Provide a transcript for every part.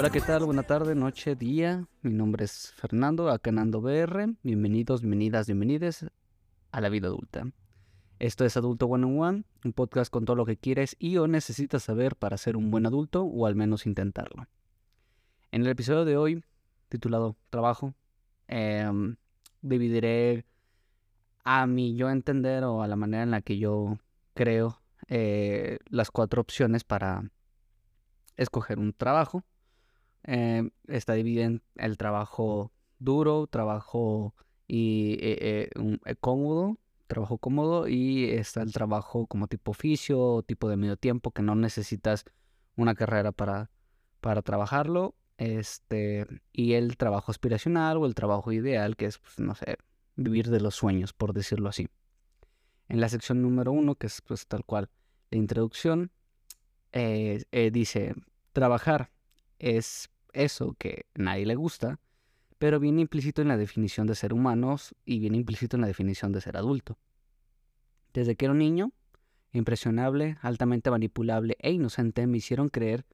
Hola, ¿qué tal? Buena tarde, noche, día. Mi nombre es Fernando, acá en Ando BR. Bienvenidos, bienvenidas, bienvenides a la vida adulta. Esto es Adulto One on One, un podcast con todo lo que quieres y o necesitas saber para ser un buen adulto o al menos intentarlo. En el episodio de hoy, titulado Trabajo, em, dividiré a mi yo entender o a la manera en la que yo creo eh, las cuatro opciones para escoger un trabajo. Em, está dividido en el trabajo duro, trabajo y, eh, eh, cómodo, trabajo cómodo y está el trabajo como tipo oficio, tipo de medio tiempo que no necesitas una carrera para, para trabajarlo. Este, y el trabajo aspiracional o el trabajo ideal, que es, pues, no sé, vivir de los sueños, por decirlo así. En la sección número uno, que es pues tal cual la introducción, eh, eh, dice, trabajar es eso que nadie le gusta, pero viene implícito en la definición de ser humanos y viene implícito en la definición de ser adulto. Desde que era un niño, impresionable, altamente manipulable e inocente, me hicieron creer,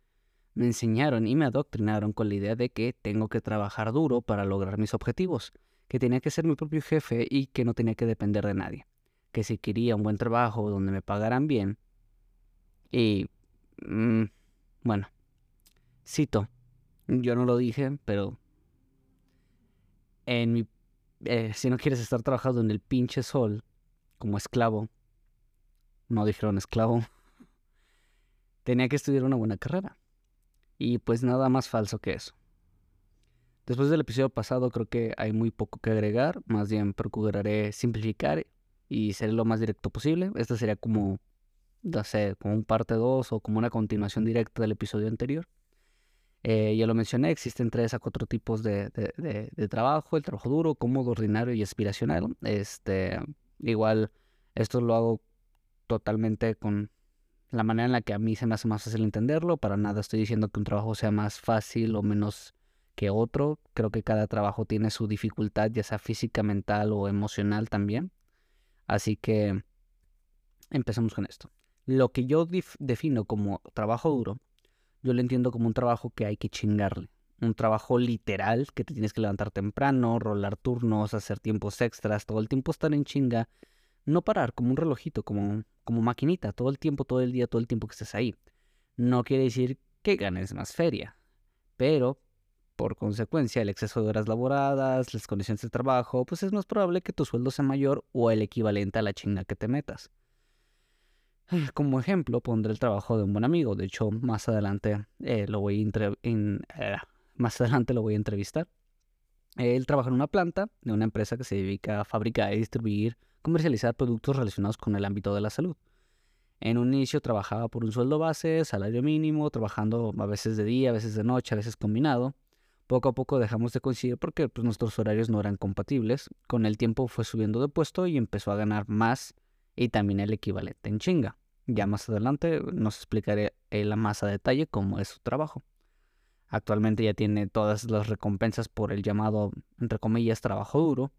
me enseñaron y me adoctrinaron con la idea de que tengo que trabajar duro para lograr mis objetivos, que tenía que ser mi propio jefe y que no tenía que depender de nadie, que si quería un buen trabajo donde me pagaran bien, y... Mm, bueno, cito, yo no lo dije, pero... En mi, eh, si no quieres estar trabajando en el pinche sol como esclavo, no dijeron esclavo, tenía que estudiar una buena carrera. Y pues nada más falso que eso. Después del episodio pasado creo que hay muy poco que agregar, más bien procuraré simplificar y ser lo más directo posible. Esta sería como, no sé, como un parte 2 o como una continuación directa del episodio anterior. Eh, ya lo mencioné, existen tres a cuatro tipos de, de, trabajo, el trabajo duro, cómodo, ordinario y aspiracional. Este, igual, esto lo hago totalmente con la manera en la que a mí se me hace más fácil entenderlo. Para nada estoy diciendo que un trabajo sea más fácil o menos que otro. Creo que cada trabajo tiene su dificultad, ya sea física, mental o emocional también. Así que empecemos con esto. Lo que yo defino como trabajo duro, yo lo entiendo como un trabajo que hay que chingarle. Un trabajo literal, que te tienes que levantar temprano, rolar turnos, hacer tiempos extras, todo el tiempo estar en chinga. No parar, como un relojito, como, como maquinita, todo el tiempo, todo el día, todo el tiempo que estés ahí. No quiere decir que ganes más feria, pero por consecuencia, el exceso de horas laboradas, las condiciones de trabajo, pues es más probable que tu sueldo sea mayor o el equivalente a la chinga que te metas. Como ejemplo, pondré el trabajo de un buen amigo. De hecho, más adelante eh, lo voy a eh, más adelante lo voy a entrevistar. Él trabaja en una planta de una empresa que se dedica a fabricar y distribuir, comercializar productos relacionados con el ámbito de la salud. En un inicio trabajaba por un sueldo base, salario mínimo, trabajando a veces de día, a veces de noche, a veces combinado. Poco a poco dejamos de coincidir porque pues, nuestros horarios no eran compatibles. Con el tiempo fue subiendo de puesto y empezó a ganar más y también el equivalente en chinga. Ya más adelante nos explicaré la más a detalle cómo es su trabajo. Actualmente ya tiene todas las recompensas por el llamado, entre comillas, trabajo duro.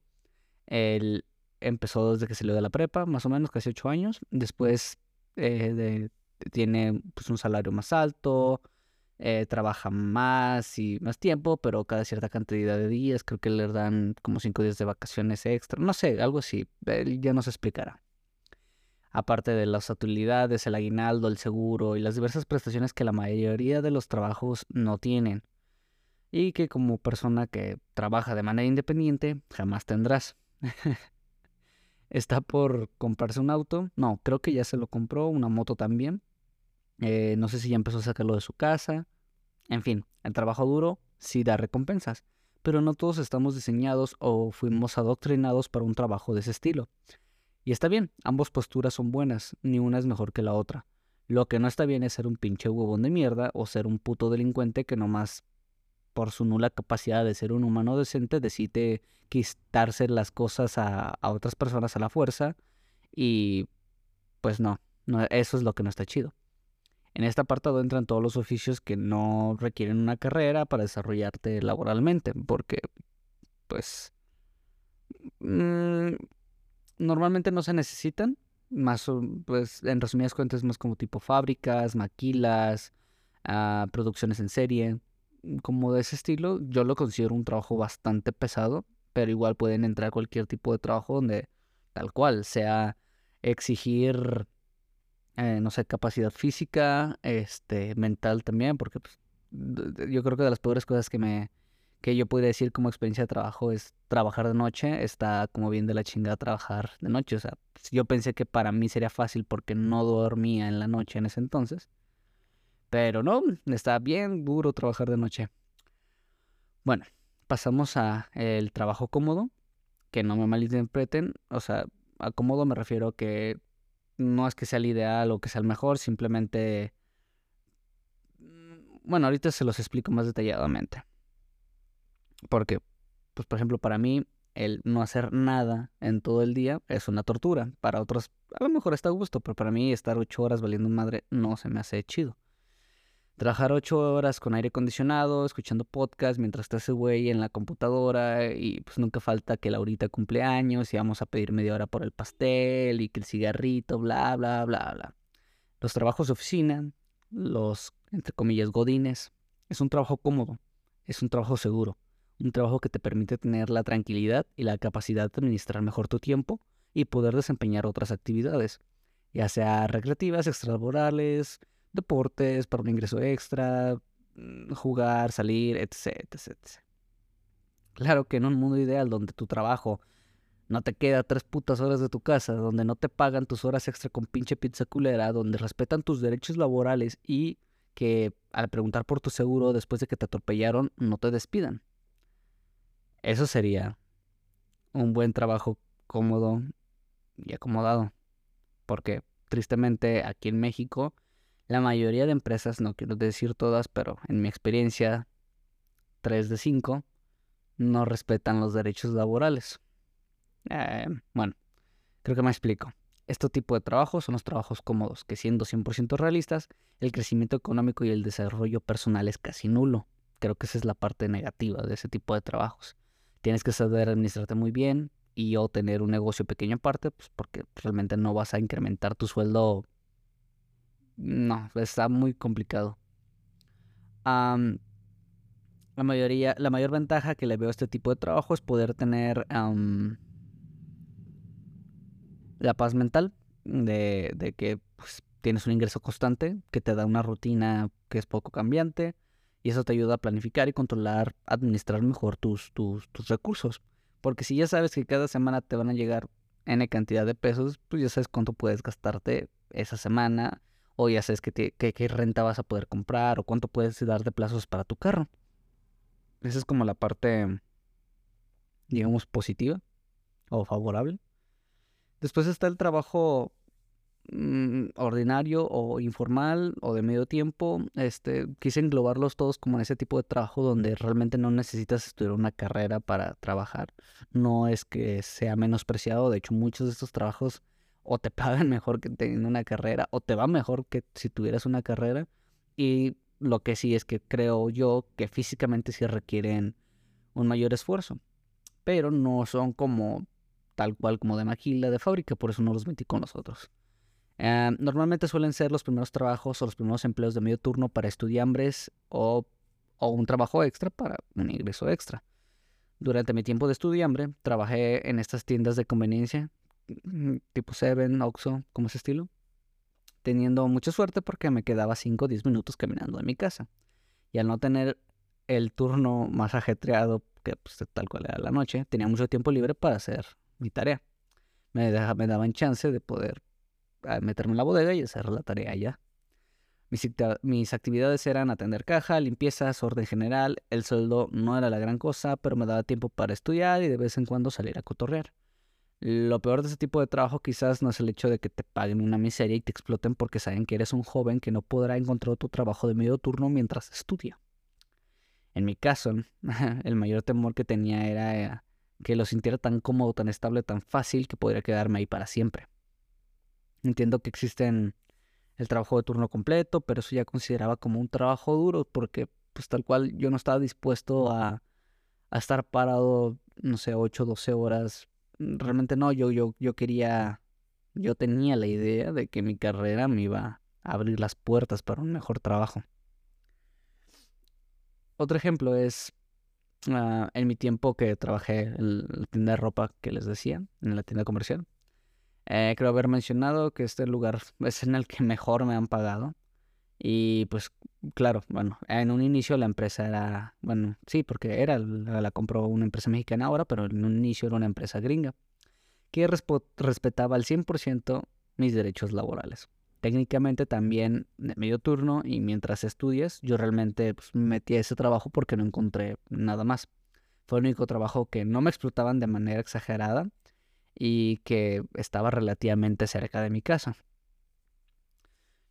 Él empezó desde que salió de la prepa, más o menos, casi ocho años. Después eh, tiene pues, un salario más alto, eh, trabaja más y más tiempo, pero cada cierta cantidad de días, creo que le dan como cinco días de vacaciones extra, no sé, algo así, él ya nos explicará. Aparte de las utilidades, el aguinaldo, el seguro y las diversas prestaciones que la mayoría de los trabajos no tienen. Y que como persona que trabaja de manera independiente jamás tendrás. Está por comprarse un auto. No, creo que ya se lo compró, una moto también. Eh, no sé si ya empezó a sacarlo de su casa. En fin, el trabajo duro sí da recompensas, pero no todos estamos diseñados o fuimos adoctrinados para un trabajo de ese estilo. Y está bien, ambas posturas son buenas, ni una es mejor que la otra. Lo que no está bien es ser un pinche huevón de mierda o ser un puto delincuente que nomás por su nula capacidad de ser un humano decente decide quitarse las cosas a, a otras personas a la fuerza y pues no, no, eso es lo que no está chido. En este apartado entran todos los oficios que no requieren una carrera para desarrollarte laboralmente, porque, pues, mm, normalmente no se necesitan, más, pues, en resumidas cuentas, más como tipo fábricas, maquilas, ah, producciones en serie, como de ese estilo, yo lo considero un trabajo bastante pesado, pero igual pueden entrar cualquier tipo de trabajo donde tal cual sea exigir, eh, no sé, capacidad física, este, mental también, porque pues, yo creo que de las peores cosas que me que yo podría decir como experiencia de trabajo es trabajar de noche, está como bien de la chingada trabajar de noche, o sea, yo pensé que para mí sería fácil porque no dormía en la noche en ese entonces. Pero no, está bien duro trabajar de noche. Bueno, pasamos a el trabajo cómodo, que no me malinterpreten, o sea, a cómodo me refiero que no es que sea el ideal o que sea el mejor, simplemente mm, bueno, ahorita se los explico más detalladamente. Porque pues por ejemplo, para mí el no hacer nada en todo el día es una tortura. Para otros a lo mejor está a gusto, pero para mí estar ocho horas valiendo madre no se me hace chido. Trabajar ocho horas con aire acondicionado, escuchando podcast mientras estás güey en la computadora y pues nunca falta que Laurita cumpleaños y vamos a pedir media hora por el pastel y que el cigarrito, bla, bla, bla, bla. Los trabajos de oficina, los, entre comillas, godines, es un trabajo cómodo, es un trabajo seguro, un trabajo que te permite tener la tranquilidad y la capacidad de administrar mejor tu tiempo y poder desempeñar otras actividades, ya sea recreativas, extralaborales, deportes, para un ingreso extra, mm, jugar, salir, etc, etc, Claro que en un mundo ideal donde tu trabajo no te queda tres putas horas de tu casa, donde no te pagan tus horas extra con pinche pizza culera, donde respetan tus derechos laborales y que al preguntar por tu seguro después de que te atropellaron no te despidan. Eso sería un buen trabajo cómodo y acomodado. Porque tristemente aquí en México la mayoría de empresas, no quiero decir todas, pero en mi experiencia, 3 de 5, no respetan los derechos laborales. Eh, bueno, creo que me explico. Este tipo de trabajos son los trabajos cómodos, que siendo 100% realistas, el crecimiento económico y el desarrollo personal es casi nulo. Creo que esa es la parte negativa de ese tipo de trabajos. Tienes que saber administrarte muy bien y o tener un negocio pequeño aparte, pues porque realmente no vas a incrementar tu sueldo no, está muy complicado. la mayoría, la mayor ventaja que le veo a este tipo de trabajo es poder tener la paz mental de, de que pues, tienes un ingreso constante, que te da una rutina que es poco cambiante, y eso te ayuda a planificar y controlar, administrar mejor tus, tus, tus recursos. Porque si ya sabes que cada semana te van a llegar N cantidad de pesos, pues ya sabes cuánto puedes gastarte esa semana o ya sabes qué, qué, renta vas a poder comprar o cuánto puedes dar de plazos para tu carro. Esa es como la parte, digamos, positiva o favorable. Después está el trabajo mm, ordinario o informal o de medio tiempo. Este, quise englobarlos todos como en ese tipo de trabajo donde realmente no necesitas estudiar una carrera para trabajar. No es que sea menospreciado, de hecho muchos de estos trabajos o te pagan mejor que teniendo una carrera, o te va mejor que si tuvieras una carrera. Y lo que sí es que creo yo que físicamente sí requieren un mayor esfuerzo. Pero no son como tal cual como de maquila de fábrica, por eso no los metí con nosotros. Eh, normalmente suelen ser los primeros trabajos o los primeros empleos de medio turno para estudiambres o, un trabajo extra para un ingreso extra. Durante mi tiempo de estudiambre trabajé en estas tiendas de conveniencia tipo Seven, Oxxo, como ese estilo. Teniendo mucha suerte porque me quedaba 5 o 10 minutos caminando de mi casa. Y al no tener el turno más ajetreado, que pues, tal cual era la noche, tenía mucho tiempo libre para hacer mi tarea. Me daban chance de poder ah, meterme en la bodega y hacer la tarea allá. Mis, mis, actividades eran atender caja, limpiezas, orden general. El sueldo no era la gran cosa, pero me daba tiempo para estudiar y de vez en cuando salir a cotorrear. Lo peor de ese tipo de trabajo quizás no es el hecho de que te paguen una miseria y te exploten porque saben que eres un joven que no podrá encontrar otro trabajo de medio turno mientras estudia. En mi caso, el mayor temor que tenía era eh, que lo sintiera tan cómodo, tan estable, tan fácil que podría quedarme ahí para siempre. Entiendo que existen el trabajo de turno completo, pero eso ya consideraba como un trabajo duro porque pues tal cual yo no estaba dispuesto a, a estar parado, no sé, 8 o 12 horas realmente no, yo, yo, yo quería, yo tenía la idea de que mi carrera me iba a abrir las puertas para un mejor trabajo. otro ejemplo es ah, en mi tiempo que trabajé en la tienda de ropa que les decía, en la tienda comercial. Eh, creo haber mencionado que este lugar es en el que mejor me han pagado. Y pues claro, bueno, en un inicio la empresa era, bueno, sí, porque era, la, compró una empresa mexicana ahora, pero en un inicio era una empresa gringa, que respetaba al 100% mis derechos laborales. Técnicamente también de medio turno y mientras estudias, yo realmente pues, me metí a ese trabajo porque no encontré nada más. Fue el único trabajo que no me explotaban de manera exagerada y que estaba relativamente cerca de mi casa.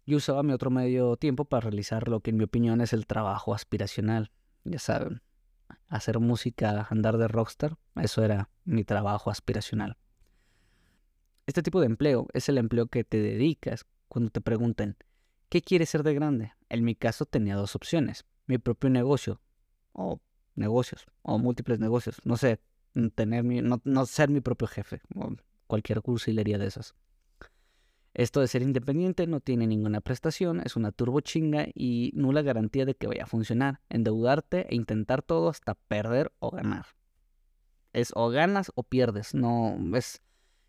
Yo usaba mi otro medio tiempo para realizar lo que en mi opinión es el trabajo aspiracional. Ya saben, hacer música, andar de rockstar, eso era mi trabajo aspiracional. Este tipo de empleo es el empleo que te dedicas cuando te preguntan, ¿qué quieres ser de grande? En mi caso tenía dos opciones, mi propio negocio, o negocios, o múltiples negocios, no sé, tener mi, no, no ser mi propio jefe, o cualquier cursilería de esas. Esto de ser independiente no tiene ninguna prestación, es una turbo chinga y nula garantía de que vaya a funcionar. Endeudarte e intentar todo hasta perder o ganar. Es o ganas o pierdes. No, es,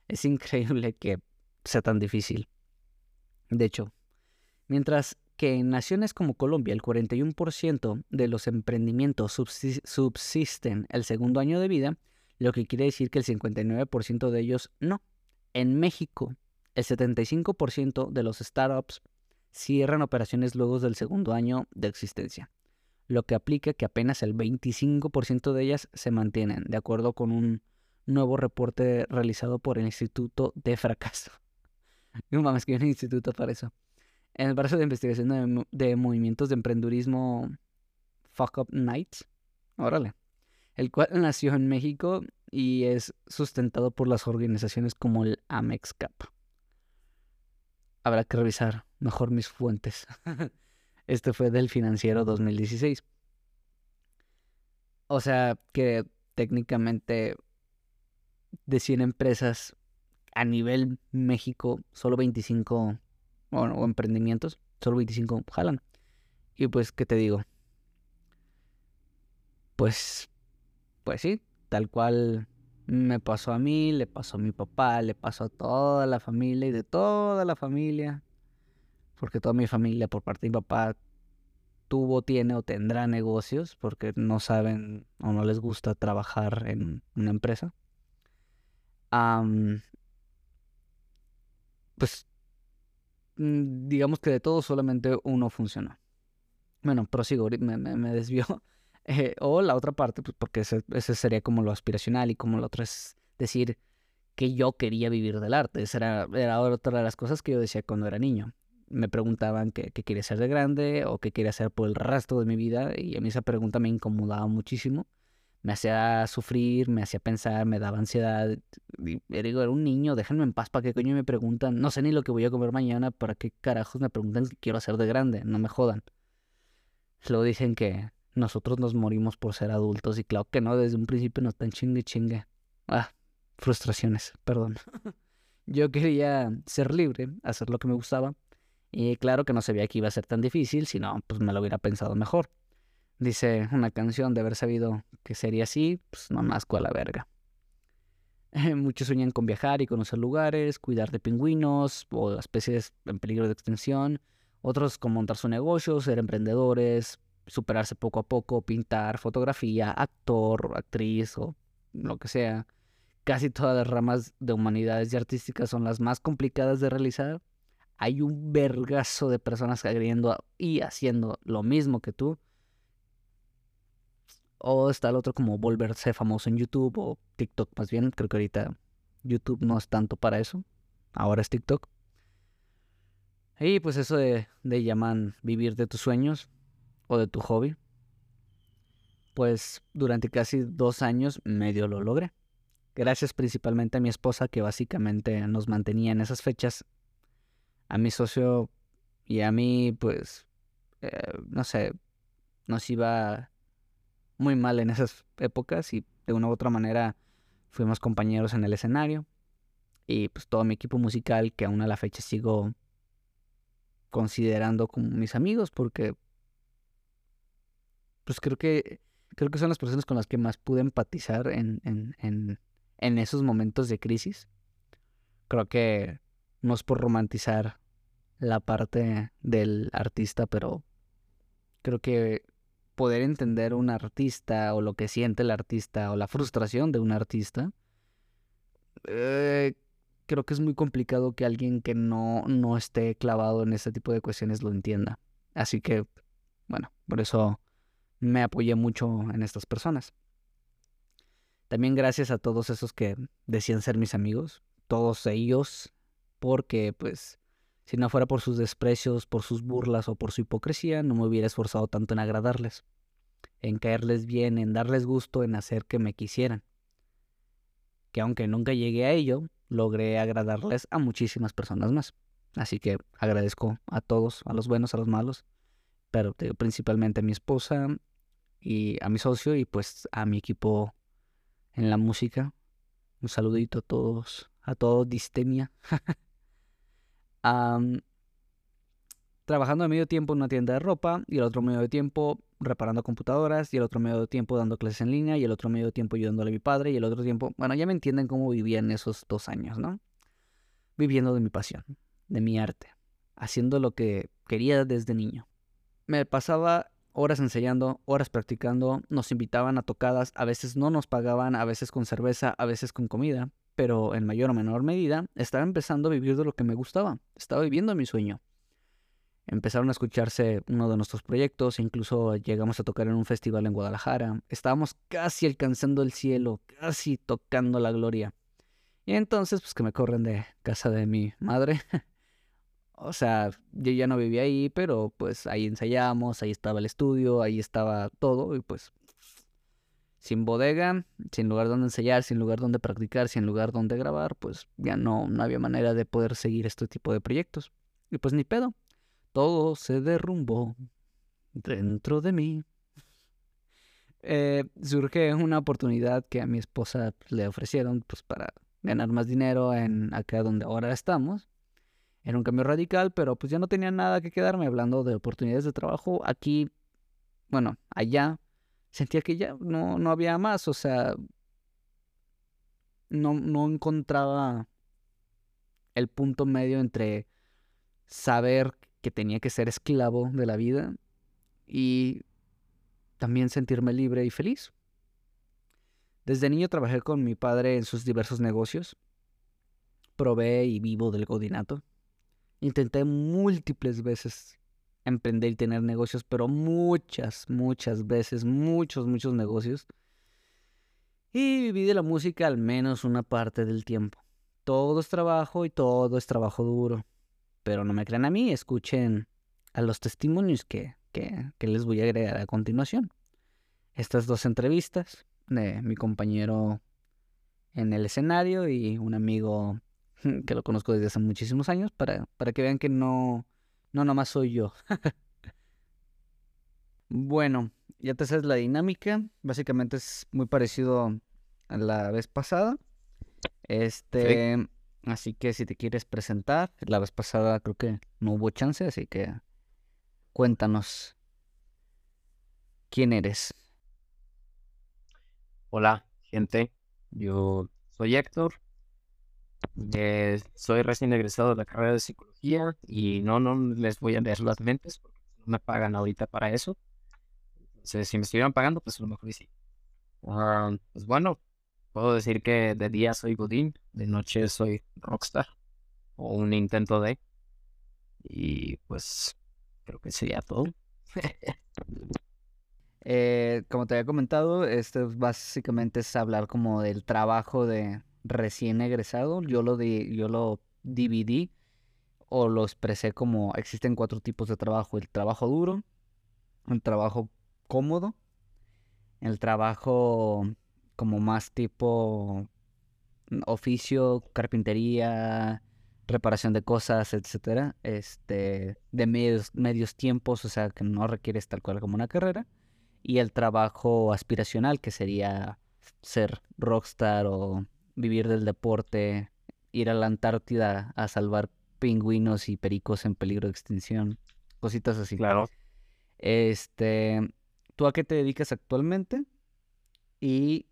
es increíble que sea tan difícil. De hecho, mientras que en naciones como Colombia el 41% de los emprendimientos subsisten el segundo año de vida, lo que quiere decir que el 59% de ellos no. En México, el 75% de los startups cierran operaciones luego del segundo año de existencia, lo que aplica que apenas el 25% de ellas se mantienen, de acuerdo con un nuevo reporte realizado por el Instituto de Fracaso. No que hay un instituto para eso. En el brazo de investigación de, movimientos de emprendurismo Fuck Up Nights, órale, el cual nació en México y es sustentado por las organizaciones como el Amex Cap habrá que revisar mejor mis fuentes. este fue del financiero 2016. O sea que técnicamente de 100 empresas a nivel México, solo 25 o emprendimientos, solo 25 jalan. Y pues, ¿qué te digo? Pues, pues sí, tal cual me pasó a mí, le pasó a mi papá, le pasó a toda la familia y de toda la familia. Porque toda mi familia por parte de mi papá tuvo, tiene o tendrá negocios porque no saben o no les gusta trabajar en una empresa. pues mm, digamos que de todo solamente uno funcionó. Bueno, prosigo, me, me, me desvió. Eh, o la otra parte, pues porque ese, sería como lo aspiracional y como lo otro es decir que yo quería vivir del arte. Esa era, era otra de las cosas que yo decía cuando era niño. Me preguntaban qué, qué quería ser de grande o qué quería hacer por el resto de mi vida y a mí esa pregunta me incomodaba muchísimo. Me hacía sufrir, me hacía pensar, me daba ansiedad. Y, digo, era un niño, déjenme en paz, ¿para qué coño me preguntan? No sé ni lo que voy a comer mañana, ¿para qué carajos me preguntan qué quiero hacer de grande? No me jodan. Luego dicen que nosotros nos morimos por ser adultos y claro que no, desde un principio no tan chingue chingue. Ah, frustraciones, perdón. Yo quería ser libre, hacer lo que me gustaba y claro que no sabía que iba a ser tan difícil, si no, pues me lo hubiera pensado mejor. Dice una canción de haber sabido que sería así, pues no nazco a la verga. Muchos sueñan con viajar y conocer lugares, cuidar de pingüinos o especies en peligro de extinción. Otros con montar su negocio, ser emprendedores, superarse poco a poco, pintar, fotografía, actor, actriz o lo que sea. Casi todas las ramas de humanidades y artísticas son las más complicadas de realizar. Hay un vergazo de personas agrediendo y haciendo lo mismo que tú. O está el otro como volverse famoso en YouTube o TikTok más bien. Creo que ahorita YouTube no es tanto para eso. Ahora es TikTok. Y pues eso de, de llaman vivir de tus sueños o de tu hobby, pues durante casi dos años medio lo logré. Gracias principalmente a mi esposa que básicamente nos mantenía en esas fechas. A mi socio y a mí, pues, eh, no sé, nos iba muy mal en esas épocas y de una u otra manera fuimos compañeros en el escenario. Y pues todo mi equipo musical que aún a la fecha sigo considerando como mis amigos porque pues creo que, creo que son las personas con las que más pude empatizar en, en, en, en esos momentos de crisis. Creo que no es por romantizar la parte del artista, pero creo que poder entender un artista o lo que siente el artista o la frustración de un artista, eh, creo que es muy complicado que alguien que no, no esté clavado en este tipo de cuestiones lo entienda. Así que, bueno, por eso me apoyé mucho en estas personas. También gracias a todos esos que decían ser mis amigos, todos ellos, porque pues si no fuera por sus desprecios, por sus burlas o por su hipocresía, no me hubiera esforzado tanto en agradarles, en caerles bien, en darles gusto, en hacer que me quisieran. Que aunque nunca llegué a ello, logré agradarles a muchísimas personas más. Así que agradezco a todos, a los buenos, a los malos, pero principalmente a mi esposa y a mi socio y pues a mi equipo en la música. Un saludito a todos, a todos Distemia. trabajando de medio tiempo en una tienda de ropa y el otro medio tiempo reparando computadoras y el otro medio tiempo dando clases en línea y el otro medio tiempo ayudándole a mi padre y el otro tiempo, bueno, ya me entienden cómo vivía en esos dos años, ¿no? Viviendo de mi pasión, de mi arte, haciendo lo que quería desde niño. Me pasaba horas enseñando, horas practicando, nos invitaban a tocadas, a veces no nos pagaban, a veces con cerveza, a veces con comida, pero en mayor o menor medida estaba empezando a vivir de lo que me gustaba, estaba viviendo mi sueño. Empezaron a escucharse uno de nuestros proyectos, incluso llegamos a tocar en un festival en Guadalajara. Estábamos casi alcanzando el cielo, casi tocando la gloria. Y entonces, pues que me corren de casa de mi madre. o sea, yo ya no vivía ahí, pero pues ahí ensayamos, ahí estaba el estudio, ahí estaba todo y pues sin bodega, sin lugar donde ensayar, sin lugar donde practicar, sin lugar donde grabar, pues ya no, no había manera de poder seguir este tipo de proyectos. Y pues ni pedo, todo se derrumbó dentro de mí. Eh, surge una oportunidad que a mi esposa le ofrecieron pues para ganar más dinero en acá donde ahora estamos. Era un cambio radical, pero pues ya no tenía nada que quedarme hablando de oportunidades de trabajo aquí, bueno, allá sentía que ya no, no había más, o sea, no, no encontraba el punto medio entre saber que tenía que ser esclavo de la vida y también sentirme libre y feliz. Desde niño trabajé con mi padre en sus diversos negocios. Probé y vivo del godinato. Intenté múltiples veces emprender y tener negocios, pero muchas, muchas veces, muchos, muchos negocios. Y viví de la música al menos una parte del tiempo. Todo es trabajo y todo es trabajo duro. Pero no me crean a mí, escuchen a los testimonios que, que, les voy a agregar a continuación. Estas dos entrevistas de mi compañero en el escenario y un amigo que lo conozco desde hace muchísimos años para, para que vean que no, no nomás soy yo. bueno, ya te sabes la dinámica. Básicamente es muy parecido a la vez pasada. Este, así que si te quieres presentar, la vez pasada creo que no hubo chance, así que cuéntanos quién eres. Hola, gente. Yo soy Héctor. Eh, soy recién egresado de la carrera de psicología y no, no les voy a leer las mentes porque no me pagan ahorita para eso. Entonces, si me estuvieran pagando, pues a lo mejor sí. Ah, pues bueno, puedo decir que de día soy Godín, de noche soy Rockstar o un intento de. Y pues creo que sería todo. Eh, como te había comentado, esto básicamente es hablar como del trabajo de, recién egresado, yo lo, di, yo lo dividí o lo expresé como existen cuatro tipos de trabajo. El trabajo duro, el trabajo cómodo, el trabajo como más tipo oficio, carpintería, reparación de cosas, etcétera, este, de medios, medios tiempos, o sea, que no requieres tal cual como una carrera, y el trabajo aspiracional, que sería ser rockstar o vivir del deporte, ir a la Antártida a salvar pingüinos y pericos en peligro de extinción, cositas así. Claro. Este, ¿tú a qué te dedicas actualmente? Y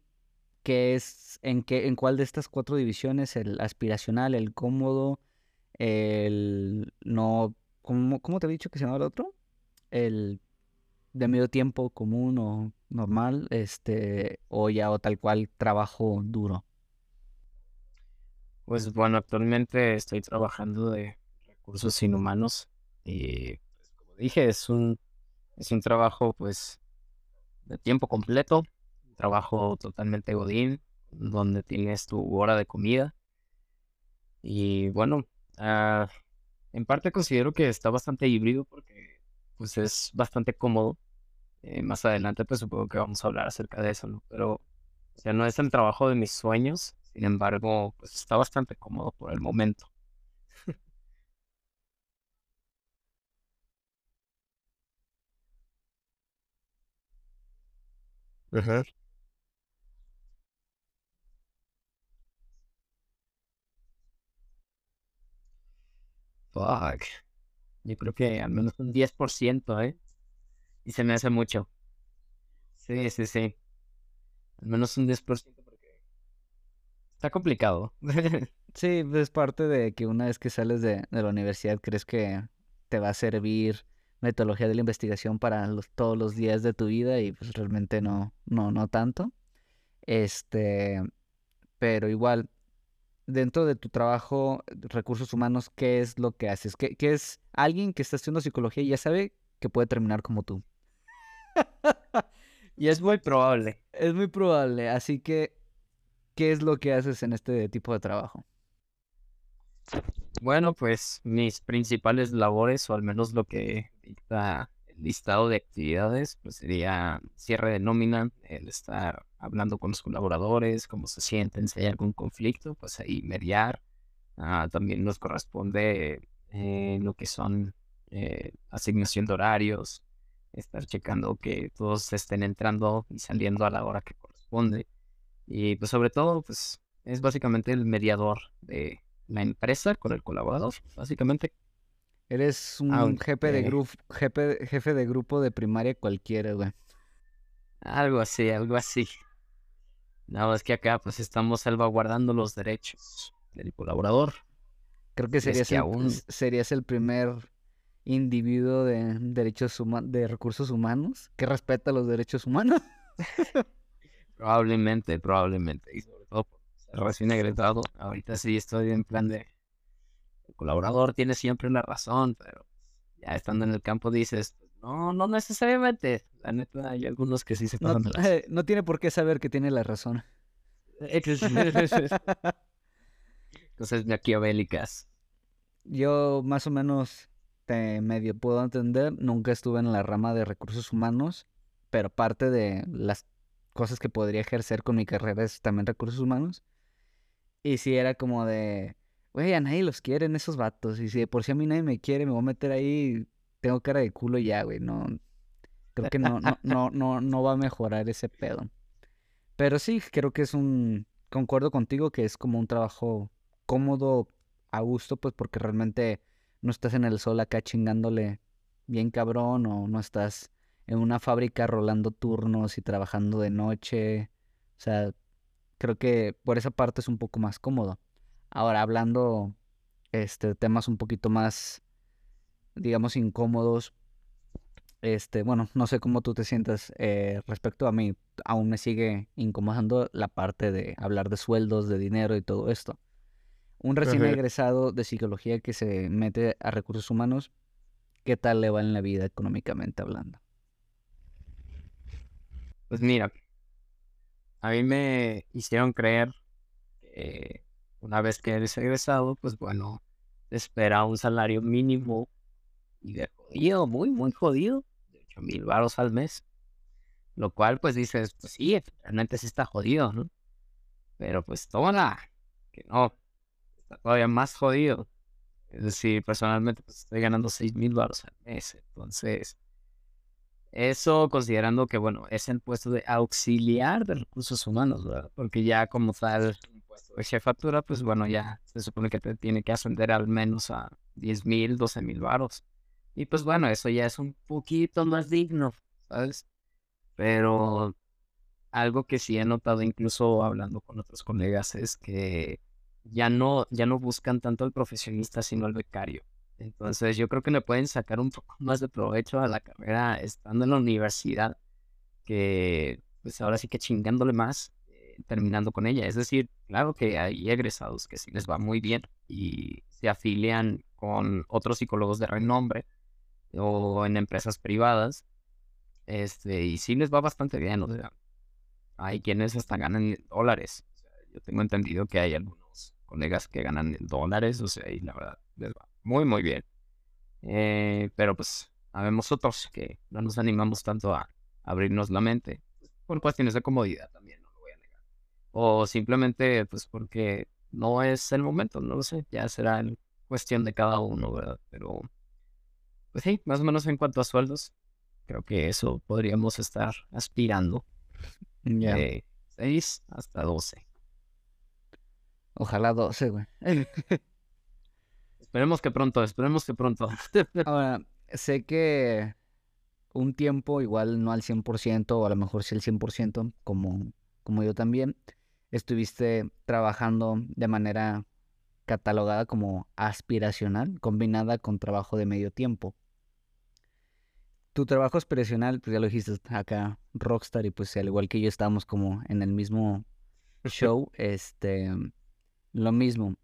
qué es, en qué, en cuál de estas cuatro divisiones, el aspiracional, el cómodo, el no, ¿cómo, cómo te he dicho que se llama el otro? El de medio tiempo común o normal, este, o ya o tal cual trabajo duro. Pues bueno, actualmente estoy trabajando de recursos inhumanos y pues, como dije, es un, es un trabajo pues de tiempo completo, trabajo totalmente godín, donde tienes tu hora de comida. Y bueno, ah, en parte considero que está bastante híbrido porque pues es bastante cómodo. Eh, más adelante pues supongo que vamos a hablar acerca de eso, ¿no? Pero, o sea, no es el trabajo de mis sueños, sin embargo, pues está bastante cómodo por el momento. Ajá. Fuck. Yo creo que al menos un 10%, ¿eh? Y se me hace mucho. Sí, sí, sí. Al menos un 10% porque está complicado. Sí, es parte de que una vez que sales de, de la universidad crees que te va a servir metodología de la investigación para los- todos los días de tu vida y pues realmente no, no, no tanto. Este, pero igual, dentro de tu trabajo, recursos humanos, ¿qué es lo que haces? ¿Qué, qué es alguien que está estudiando psicología y ya sabe que puede terminar como tú? Y es muy probable. Es muy probable, así que, ¿qué es lo que haces en este tipo de trabajo? Bueno, pues mis principales labores, o al menos lo que dicta el listado de actividades, pues sería cierre de nómina, el estar hablando con los colaboradores, cómo se sienten, si hay algún conflicto, pues ahí mediar. Ah, también nos corresponde eh, lo que son eh, asignación de horarios, estar checando que todos estén entrando y saliendo a la hora que corresponde. Y pues sobre todo, pues es básicamente el mediador de la empresa con el colaborador, básicamente. Eres un jefe de grupo, jefe, jefe de grupo de primaria cualquiera, güey. algo así, algo así. Nada más que acá pues estamos salvaguardando los derechos del colaborador. Creo que es serías que el, aún, serías el primer individuo de derechos de recursos humanos que respeta los derechos humanos. probablemente, probablemente, y sobre todo recién egresado, ahorita sí estoy en plan de, el colaborador tiene siempre la razón, pero ya estando en el campo dices, pues, no, no necesariamente. La neta, hay algunos que sí se No, pasan lanza. no tiene por qué saber que tiene la razón. Cosas maquiavélicas. Yo más o menos te medio puedo entender. Nunca estuve en la rama de recursos humanos, pero parte de las cosas que podría ejercer con mi carrera es también recursos humanos. Y si era como de, güey, a nadie los quieren esos vatos. Y si por si a mí nadie me quiere, me voy a meter ahí, tengo cara de culo ya, güey. No, creo que no, no, no, no, no va a mejorar ese pedo. Pero sí, creo que es un, concuerdo contigo que es como un trabajo cómodo, a gusto, pues porque realmente no estás en el sol acá chingándole bien cabrón o no estás en una fábrica rolando turnos y trabajando de noche. O sea, creo que por esa parte es un poco más cómodo. Ahora, hablando este temas un poquito más, digamos, incómodos, este, bueno, no sé cómo tú te sientas eh, respecto a mí. Aún me sigue incomodando la parte de hablar de sueldos, de dinero y todo esto. Un recién Ajá. egresado de psicología que se mete a recursos humanos, ¿qué tal le va en la vida económicamente hablando? Pues mira, a mí me hicieron creer que una vez que eres egresado, pues bueno, te espera un salario mínimo y de jodido, muy, muy jodido, de 8 mil baros al mes. Lo cual, pues dices, pues sí, realmente sí está jodido, ¿no? Pero pues tómala, que no, está todavía más jodido. Es decir, personalmente, pues estoy ganando 6 mil baros al mes. Entonces, eso considerando que, bueno, es el puesto de auxiliar de recursos humanos, ¿verdad? Porque ya como tal, de jefatura, pues bueno, ya se supone que te tiene que ascender al menos a 10 mil, 12 mil varos. Y pues bueno, eso ya es un poquito más digno, ¿sabes? Pero algo que sí he notado incluso hablando con otros colegas es que ya no, ya no buscan tanto al profesionista, sino al becario. Entonces yo creo que le pueden sacar un poco más de provecho a la carrera estando en la universidad que pues ahora sí que chingándole más eh, terminando con ella. Es decir, claro que hay egresados que sí les va muy bien y se afilian con otros psicólogos de renombre o en empresas privadas. Este, y sí les va bastante bien, o sea, hay quienes hasta ganan dólares. yo tengo entendido que hay algunos colegas que ganan dólares, o sea, y la verdad les va muy, muy bien. Eh, pero pues, habemos otros que no nos animamos tanto a abrirnos la mente, por cuestiones de comodidad también, no lo voy a negar. O simplemente, pues, porque no es el momento, no lo sé, ya será cuestión de cada uno, ¿verdad? Pero, pues sí, más o menos en cuanto a sueldos, creo que eso podríamos estar aspirando. De 6 hasta 12. Ojalá 12, güey. esperemos que pronto, esperemos que pronto. Ahora, sé que un tiempo, igual no al 100%, o a lo mejor sí al 100%, como, como yo también, estuviste trabajando de manera catalogada como aspiracional, combinada con trabajo de medio tiempo. Tu trabajo aspiracional, pues ya lo dijiste acá, Rockstar, y pues al igual que yo estábamos como en el mismo show, este, lo mismo.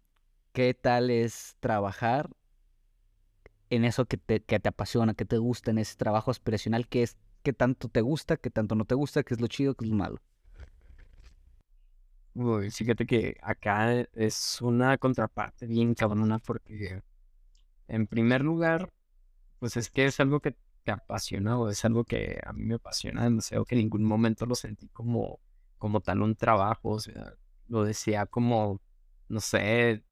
¿Qué tal es trabajar en eso que te, que te apasiona, que te gusta, en ese trabajo aspiracional, que es qué tanto te gusta, qué tanto no te gusta, qué es lo chido, qué es lo malo. Uy, fíjate que acá es una contraparte bien cabrona porque en primer lugar, pues es que es algo que te apasiona o es algo que a mí me apasiona demasiado que en ningún momento lo sentí como, como tal un trabajo, o sea, lo decía como, no sé,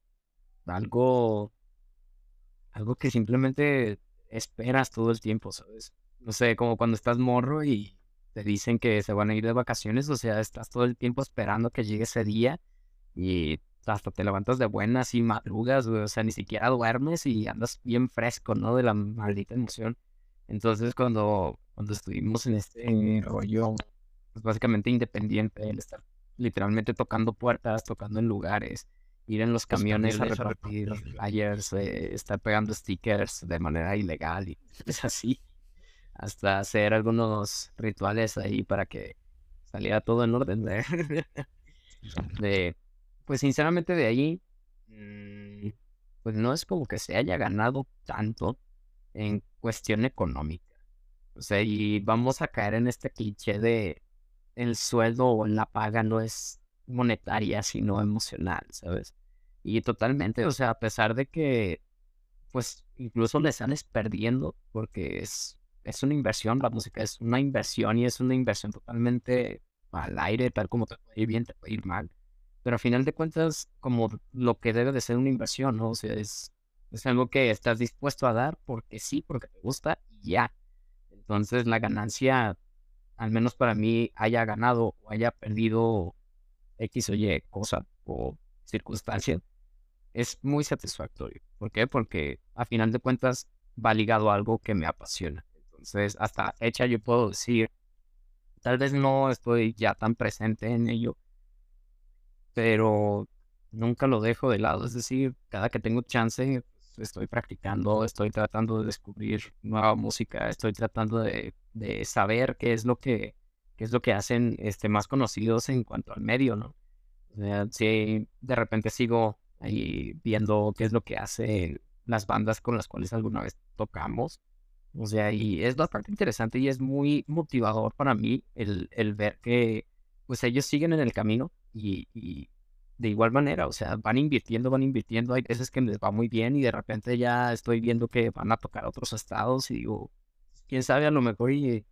algo algo que simplemente esperas todo el tiempo, ¿sabes? No sé, como cuando estás morro y te dicen que se van a ir de vacaciones, o sea, estás todo el tiempo esperando que llegue ese día y hasta te levantas de buenas y madrugas, o sea, ni siquiera duermes y andas bien fresco, ¿no? De la maldita emoción. Entonces, cuando, cuando estuvimos en este rollo, pues básicamente independiente, el estar literalmente tocando puertas, tocando en lugares, ir en los camiones, a repartir flyers, eh, estar pegando stickers de manera ilegal y es así. Hasta hacer algunos rituales ahí para que saliera todo en orden. De, pues sinceramente de ahí, mm, pues no es como que se haya ganado tanto en cuestión económica. O sea, y vamos a caer en este cliché de el sueldo o la paga no es monetaria, sino emocional, ¿sabes? Y totalmente, o sea, a pesar de que, pues, incluso le sales perdiendo, porque es, es una inversión, la música es una inversión y es una inversión totalmente al aire, tal como te puede ir bien, te puede ir mal. Pero a final de cuentas, como lo que debe de ser una inversión, ¿no? O sea, es, es algo que estás dispuesto a dar porque sí, porque te gusta y ya. Entonces la ganancia, al menos para mí, haya ganado o haya perdido X o Y cosa o circunstancia, es muy satisfactorio. ¿Por qué? Porque a final de cuentas va ligado a algo que me apasiona. Entonces, hasta fecha yo puedo decir, tal vez no estoy ya tan presente en ello, pero nunca lo dejo de lado. Es decir, cada que tengo chance, pues, estoy practicando, estoy tratando de descubrir nueva música, estoy tratando de, de saber qué es lo que qué es lo que hacen este, más conocidos en cuanto al medio, ¿no? Si de repente sigo ahí viendo qué es lo que hacen las bandas con las cuales alguna vez tocamos. O sea, y es bastante interesante y es muy motivador para mí el, el ver que pues ellos siguen en el camino y, y, de igual manera, o sea, van invirtiendo, van invirtiendo, hay veces que les va muy bien y de repente ya estoy viendo que van a tocar otros estados y digo, quién sabe, a lo mejor y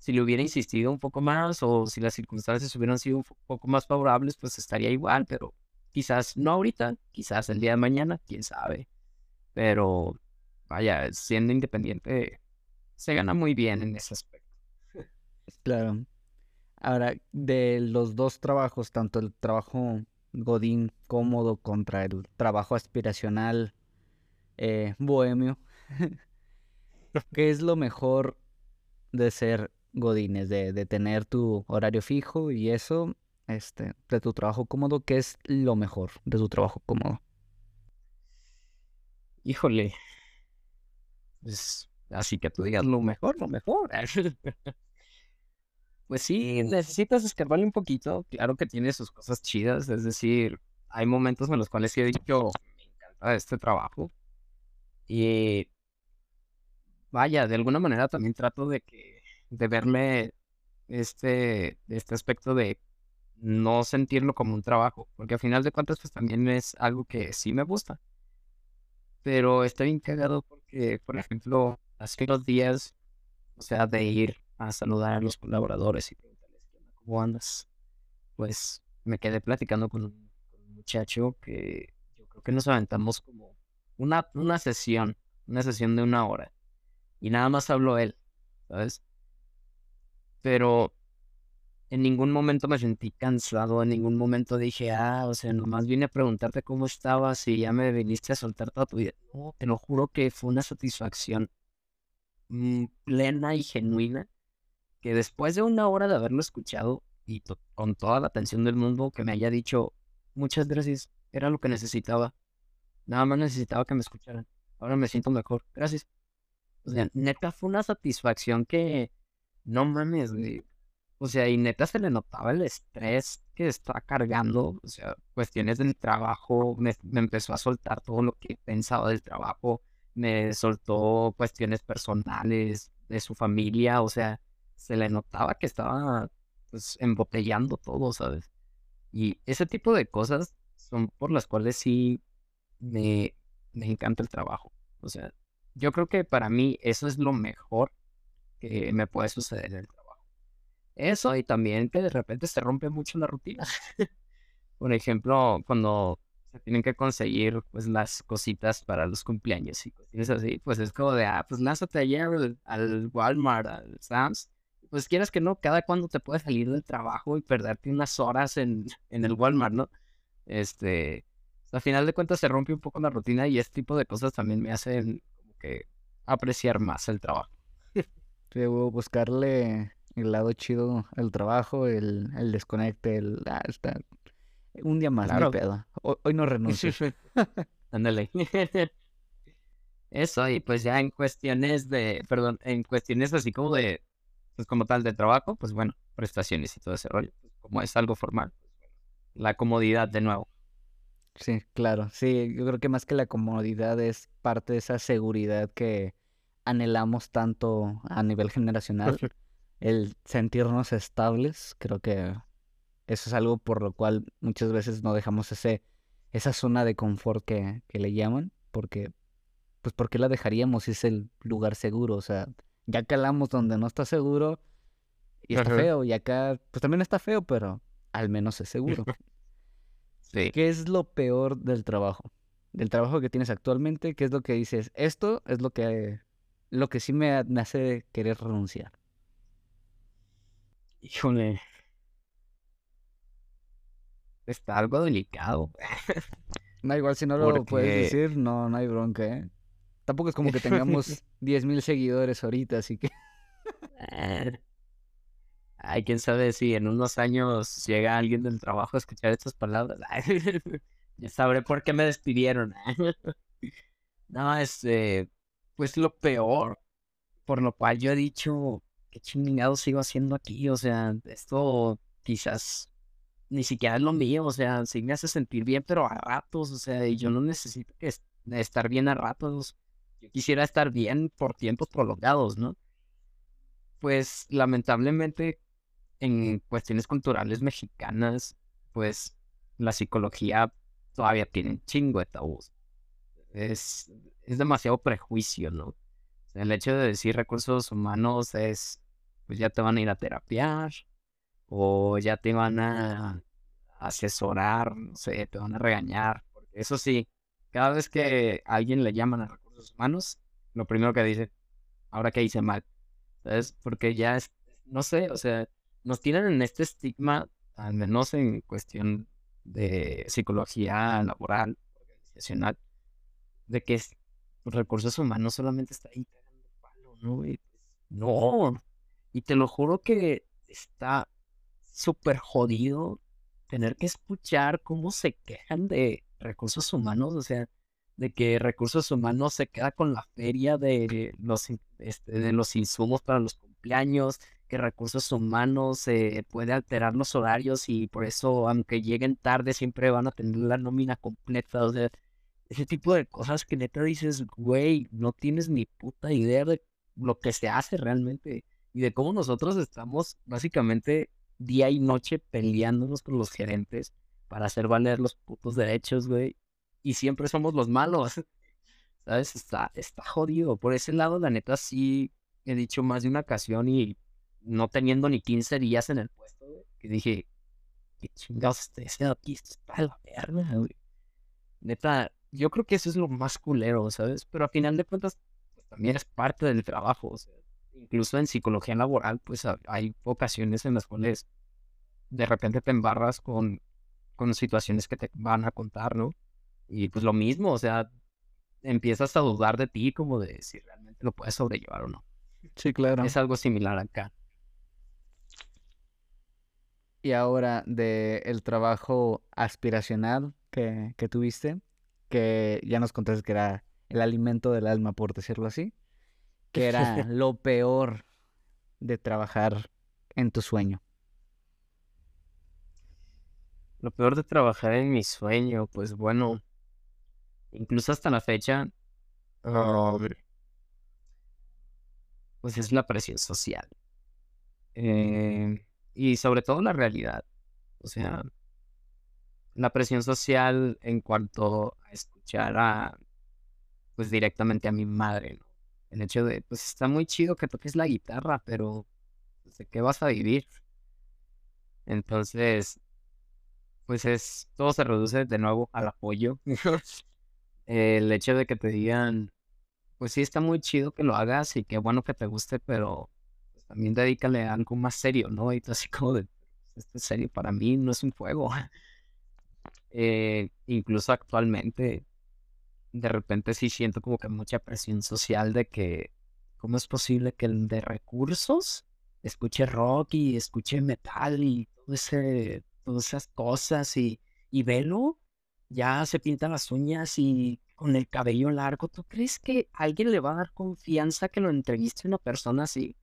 si le hubiera insistido un poco más o si las circunstancias hubieran sido un poco más favorables, pues estaría igual, pero Quizás no ahorita, quizás el día de mañana, quién sabe. Pero vaya, siendo independiente, se gana muy bien en ese aspecto. Claro. Ahora, de los dos trabajos, tanto el trabajo Godín cómodo contra el trabajo aspiracional eh, bohemio, ¿qué es lo mejor de ser godines, de, tener tu horario fijo y eso, este, de tu trabajo cómodo, ¿qué es lo mejor de tu trabajo cómodo? Híjole, pues así que tú digas lo mejor, lo mejor. Pues sí, necesitas escarbarle un poquito. Claro que tiene sus cosas chidas, es decir, hay momentos en los cuales he dicho, me encanta este trabajo. Y vaya, de alguna manera también trato de que, de verme este, este aspecto de no sentirlo como un trabajo, porque al final de cuentas pues también es algo que sí me gusta. Pero estoy bien cagado porque, por ejemplo, hace unos días, o sea, de ir a saludar a los colaboradores y preguntarles cómo andas, pues me quedé platicando con un, muchacho que yo creo que nos aventamos como una, una sesión, una sesión de una hora. Y nada más habló él, ¿sabes? Pero en ningún momento me sentí cansado, en ningún momento dije, ah, o sea, nomás vine a preguntarte cómo estabas y ya me viniste a soltar toda tu vida. No, te lo juro que fue una satisfacción mm, plena y genuina, que después de una hora de haberlo escuchado y con toda la atención del mundo, que me haya dicho, muchas gracias, era lo que necesitaba. Nada más necesitaba que me escucharan. Ahora me siento mejor. Gracias. O sea, neta fue una satisfacción que no mames, güey. O sea, y neta se le notaba el estrés que estaba cargando, o sea, cuestiones del trabajo, me, empezó a soltar todo lo que pensaba del trabajo, me soltó cuestiones personales de su familia, o sea, se le notaba que estaba pues embotellando todo, ¿sabes? Y ese tipo de cosas son por las cuales sí me, me encanta el trabajo. O sea, yo creo que para mí eso es lo mejor que me puede suceder en el trabajo. Eso y también que de repente se rompe mucho la rutina. Por ejemplo, cuando se tienen que conseguir pues las cositas para los cumpleaños y cuestiones así, pues es como de, ah, pues lánzate ayer al, Walmart, al Sam's. Pues quieras que no, cada cuando te puedes salir del trabajo y perderte unas horas en, en el Walmart, ¿no? Este, al final de cuentas se rompe un poco la rutina y este tipo de cosas también me hacen como que apreciar más el trabajo. Debo buscarle el lado chido el trabajo, el, el desconecte, el... Ah, está... Un día más, claro. pedo. Hoy, no renuncio. Ándale. Eso, y pues ya en cuestiones de, perdón, en cuestiones así como de, pues como tal de trabajo, pues bueno, prestaciones y todo ese rollo, pues como es algo formal, la comodidad de nuevo. Sí, claro, sí, yo creo que más que la comodidad es parte de esa seguridad que anhelamos tanto a nivel generacional el sentirnos estables, creo que eso es algo por lo cual muchas veces no dejamos ese, esa zona de confort que, que le llaman, porque, pues, ¿por qué la dejaríamos si es el lugar seguro? O sea, ya calamos donde no está seguro y está feo, y acá, pues también está feo, pero al menos es seguro. sí. ¿Qué es lo peor del trabajo? Del trabajo que tienes actualmente, ¿qué es lo que dices? Esto es lo que, lo que sí me hace querer renunciar. Híjole. Está algo delicado. No, igual si no lo puedes decir, no, no hay bronca, ¿eh? Tampoco es como que tengamos 10.000 seguidores ahorita, así que... Ay, quién sabe si en unos años llega alguien del trabajo a escuchar estas palabras. ya sabré por qué me despidieron. no, este, pues lo peor, por lo cual yo he dicho, ¿qué chingados sigo haciendo aquí? O sea, esto quizás ni siquiera es lo mío, o sea, sí me hace sentir bien, pero a ratos, o sea, y yo no necesito estar bien a ratos. Yo quisiera estar bien por tiempos prolongados, ¿no? Pues lamentablemente en cuestiones culturales mexicanas, pues la psicología todavía tiene un chingo de tabús. Es, es demasiado prejuicio, ¿no? el hecho de decir recursos humanos es, pues ya te van a ir a terapiar o ya te van a asesorar, no sé, te van a regañar. Eso sí, cada vez que alguien le llaman a recursos humanos, lo primero que dice, ahora que hice mal, ¿sabes? Porque ya es, no sé, o sea, nos tienen en este estigma, al menos en cuestión de psicología laboral, organizacional, de que recursos humanos solamente está ahí ¿no? no. Y te lo juro que está súper jodido tener que escuchar cómo se quejan de recursos humanos, o sea, de que recursos humanos se queda con la feria de los, este, de los insumos para los cumpleaños, que recursos humanos eh, puede alterar los horarios y por eso, aunque lleguen tarde, siempre van a tener la nómina completa, o sea, ese tipo de cosas que neta dices, güey, no tienes ni puta idea de lo que se hace realmente y de cómo nosotros estamos básicamente día y noche peleándonos con los gerentes para hacer valer los putos derechos, güey. Y siempre somos los malos. ¿Sabes? Está, está jodido. Por ese lado, la neta, sí he dicho más de una ocasión y no teniendo ni 15 días en el puesto, güey, que dije, qué chingados haciendo aquí, está la verga, güey. Neta, yo creo que eso es lo más culero, ¿sabes? Pero a final de cuentas, pues, también es parte del trabajo, o sea, incluso en psicología laboral, pues hay ocasiones en las cuales de repente te embarras con, con situaciones que te van a contar, ¿no? Y pues lo mismo, o sea, empiezas a dudar de ti como de si realmente lo puedes sobrellevar o no. Sí, claro. Es algo similar acá. Y ahora de el trabajo aspiracional que, que tuviste, que ya nos contaste que era el alimento del alma, por decirlo así, que era lo peor de trabajar en tu sueño. Lo peor de trabajar en mi sueño, pues bueno, incluso hasta la fecha, um, pues es la presión social. Eh, y sobre todo la realidad. O sea, la presión social en cuanto a escuchar a, pues directamente a mi madre, ¿no? El hecho de, pues está muy chido que toques la guitarra, pero pues, ¿de qué vas a vivir? Entonces, pues es, todo se reduce de nuevo al apoyo. el hecho de que te digan, pues sí está muy chido que lo hagas y qué bueno que te guste, pero pues, también dedícale a algo más serio, ¿no? Y tú así como de, esto es serio para mí, no es un juego. Eh, incluso actualmente, de repente sí siento como que mucha presión social de que, ¿cómo es posible que el de recursos escuche rock y escuche metal y todo ese, todas esas cosas y, y velo? Ya se pinta las uñas y con el cabello largo. ¿Tú crees que alguien le va a dar confianza que lo entreviste una persona así?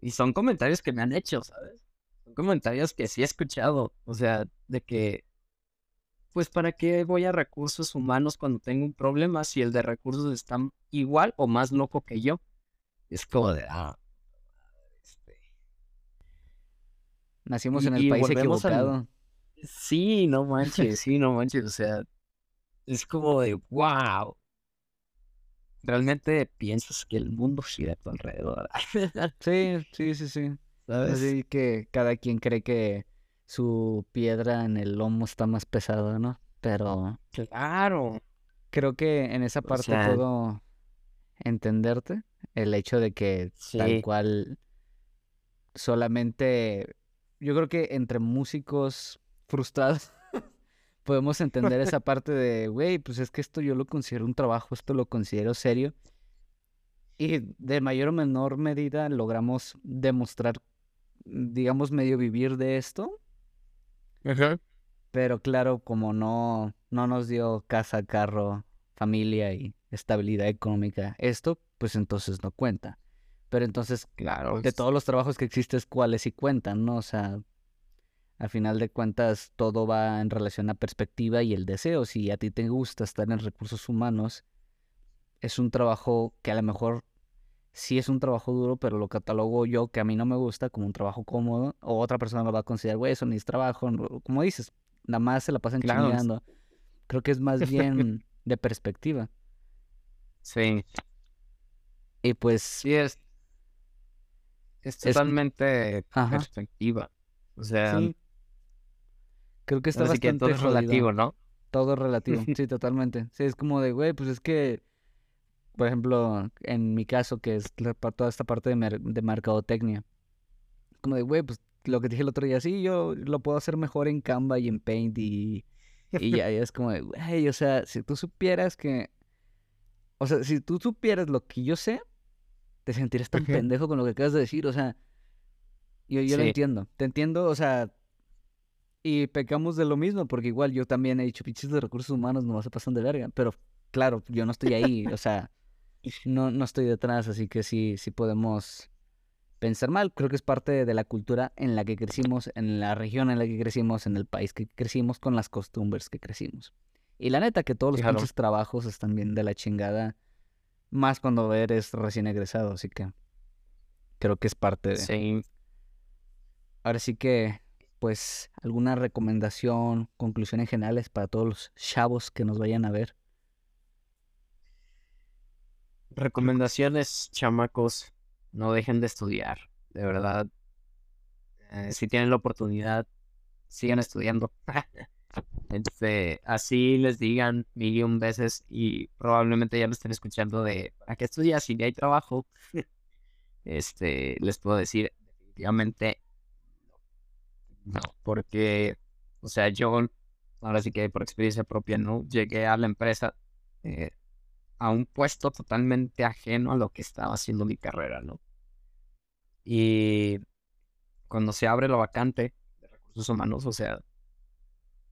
Y son comentarios que me han hecho, ¿sabes? Son comentarios que sí he escuchado. O sea, de que pues ¿para qué voy a recursos humanos cuando tengo un problema si el de recursos está igual o más loco que yo? Es como de, ah, este... Nacimos en el país equivocado. Sí, no manches, sí, no manches, o sea, es como de, wow. Realmente piensas que el mundo gira a tu alrededor. sí, sí, sí, sí. ¿Sabes? Así que cada quien cree que su piedra en el lomo está más pesada, ¿no? Pero... Claro. Creo que en esa parte puedo entenderte. El hecho de que tal cual solamente... Yo creo que entre músicos frustrados podemos entender esa parte de, güey, pues es que esto yo lo considero un trabajo, esto lo considero serio. Y de mayor o menor medida logramos demostrar, digamos, medio vivir de esto. Pero claro, como no, no nos dio casa, carro, familia y estabilidad económica esto, pues entonces no cuenta. Pero entonces, claro, de todos los trabajos que existen, ¿cuáles sí cuentan, no? O sea, al final de cuentas, todo va en relación a perspectiva y el deseo. Si a ti te gusta estar en recursos humanos, es un trabajo que a lo mejor sí es un trabajo duro, pero lo catalogo yo que a mí no me gusta como un trabajo cómodo, o otra persona lo va a considerar, güey, eso ni es trabajo, como dices, nada más se la pasan claro. Creo que es más bien de perspectiva. Sí. Y pues... Sí, es... Es totalmente perspectiva. O sea... Creo que está bastante todo es relativo, ¿no? Todo es relativo, sí, totalmente. Sí, es como de, güey, pues es que por ejemplo, en mi caso, que es toda esta parte de, de mercadotecnia, como de, güey, pues lo que dije el otro día, sí, yo lo puedo hacer mejor en Canva y en Paint y, y ya, es como de, güey, o sea, si tú supieras que, o sea, si tú supieras lo que yo sé, te sentirías tan pendejo con lo que acabas de decir, o sea, Yo, yo lo Sí. entiendo. Te entiendo, o sea, y pecamos de lo mismo, porque igual yo también he dicho, pinches de recursos humanos no se pasan de verga. Pero claro, yo no estoy ahí, o sea, no, no estoy detrás, así que sí, sí podemos pensar mal. Creo que es parte de la cultura en la que crecimos, en la región en la que crecimos, en el país que crecimos, con las costumbres que crecimos. Y la neta que todos los Claro. pinches trabajos están bien de la chingada, más cuando eres recién egresado, así que creo que es parte de... Sí. Ahora sí que, pues, alguna recomendación, conclusiones generales para todos los chavos que nos vayan a ver. Recomendaciones, chamacos, no dejen de estudiar, de verdad. Eh, si tienen la oportunidad, sigan estudiando. Este, así les digan mil veces y probablemente ya lo estén escuchando de ¿para qué estudias si ni hay trabajo? Este, les puedo decir definitivamente no, porque, o sea, yo, ahora sí que por experiencia propia, ¿no? Llegué a la empresa eh, a un puesto totalmente ajeno a lo que estaba haciendo mi carrera, ¿no? Y cuando se abre la vacante de recursos humanos, o sea,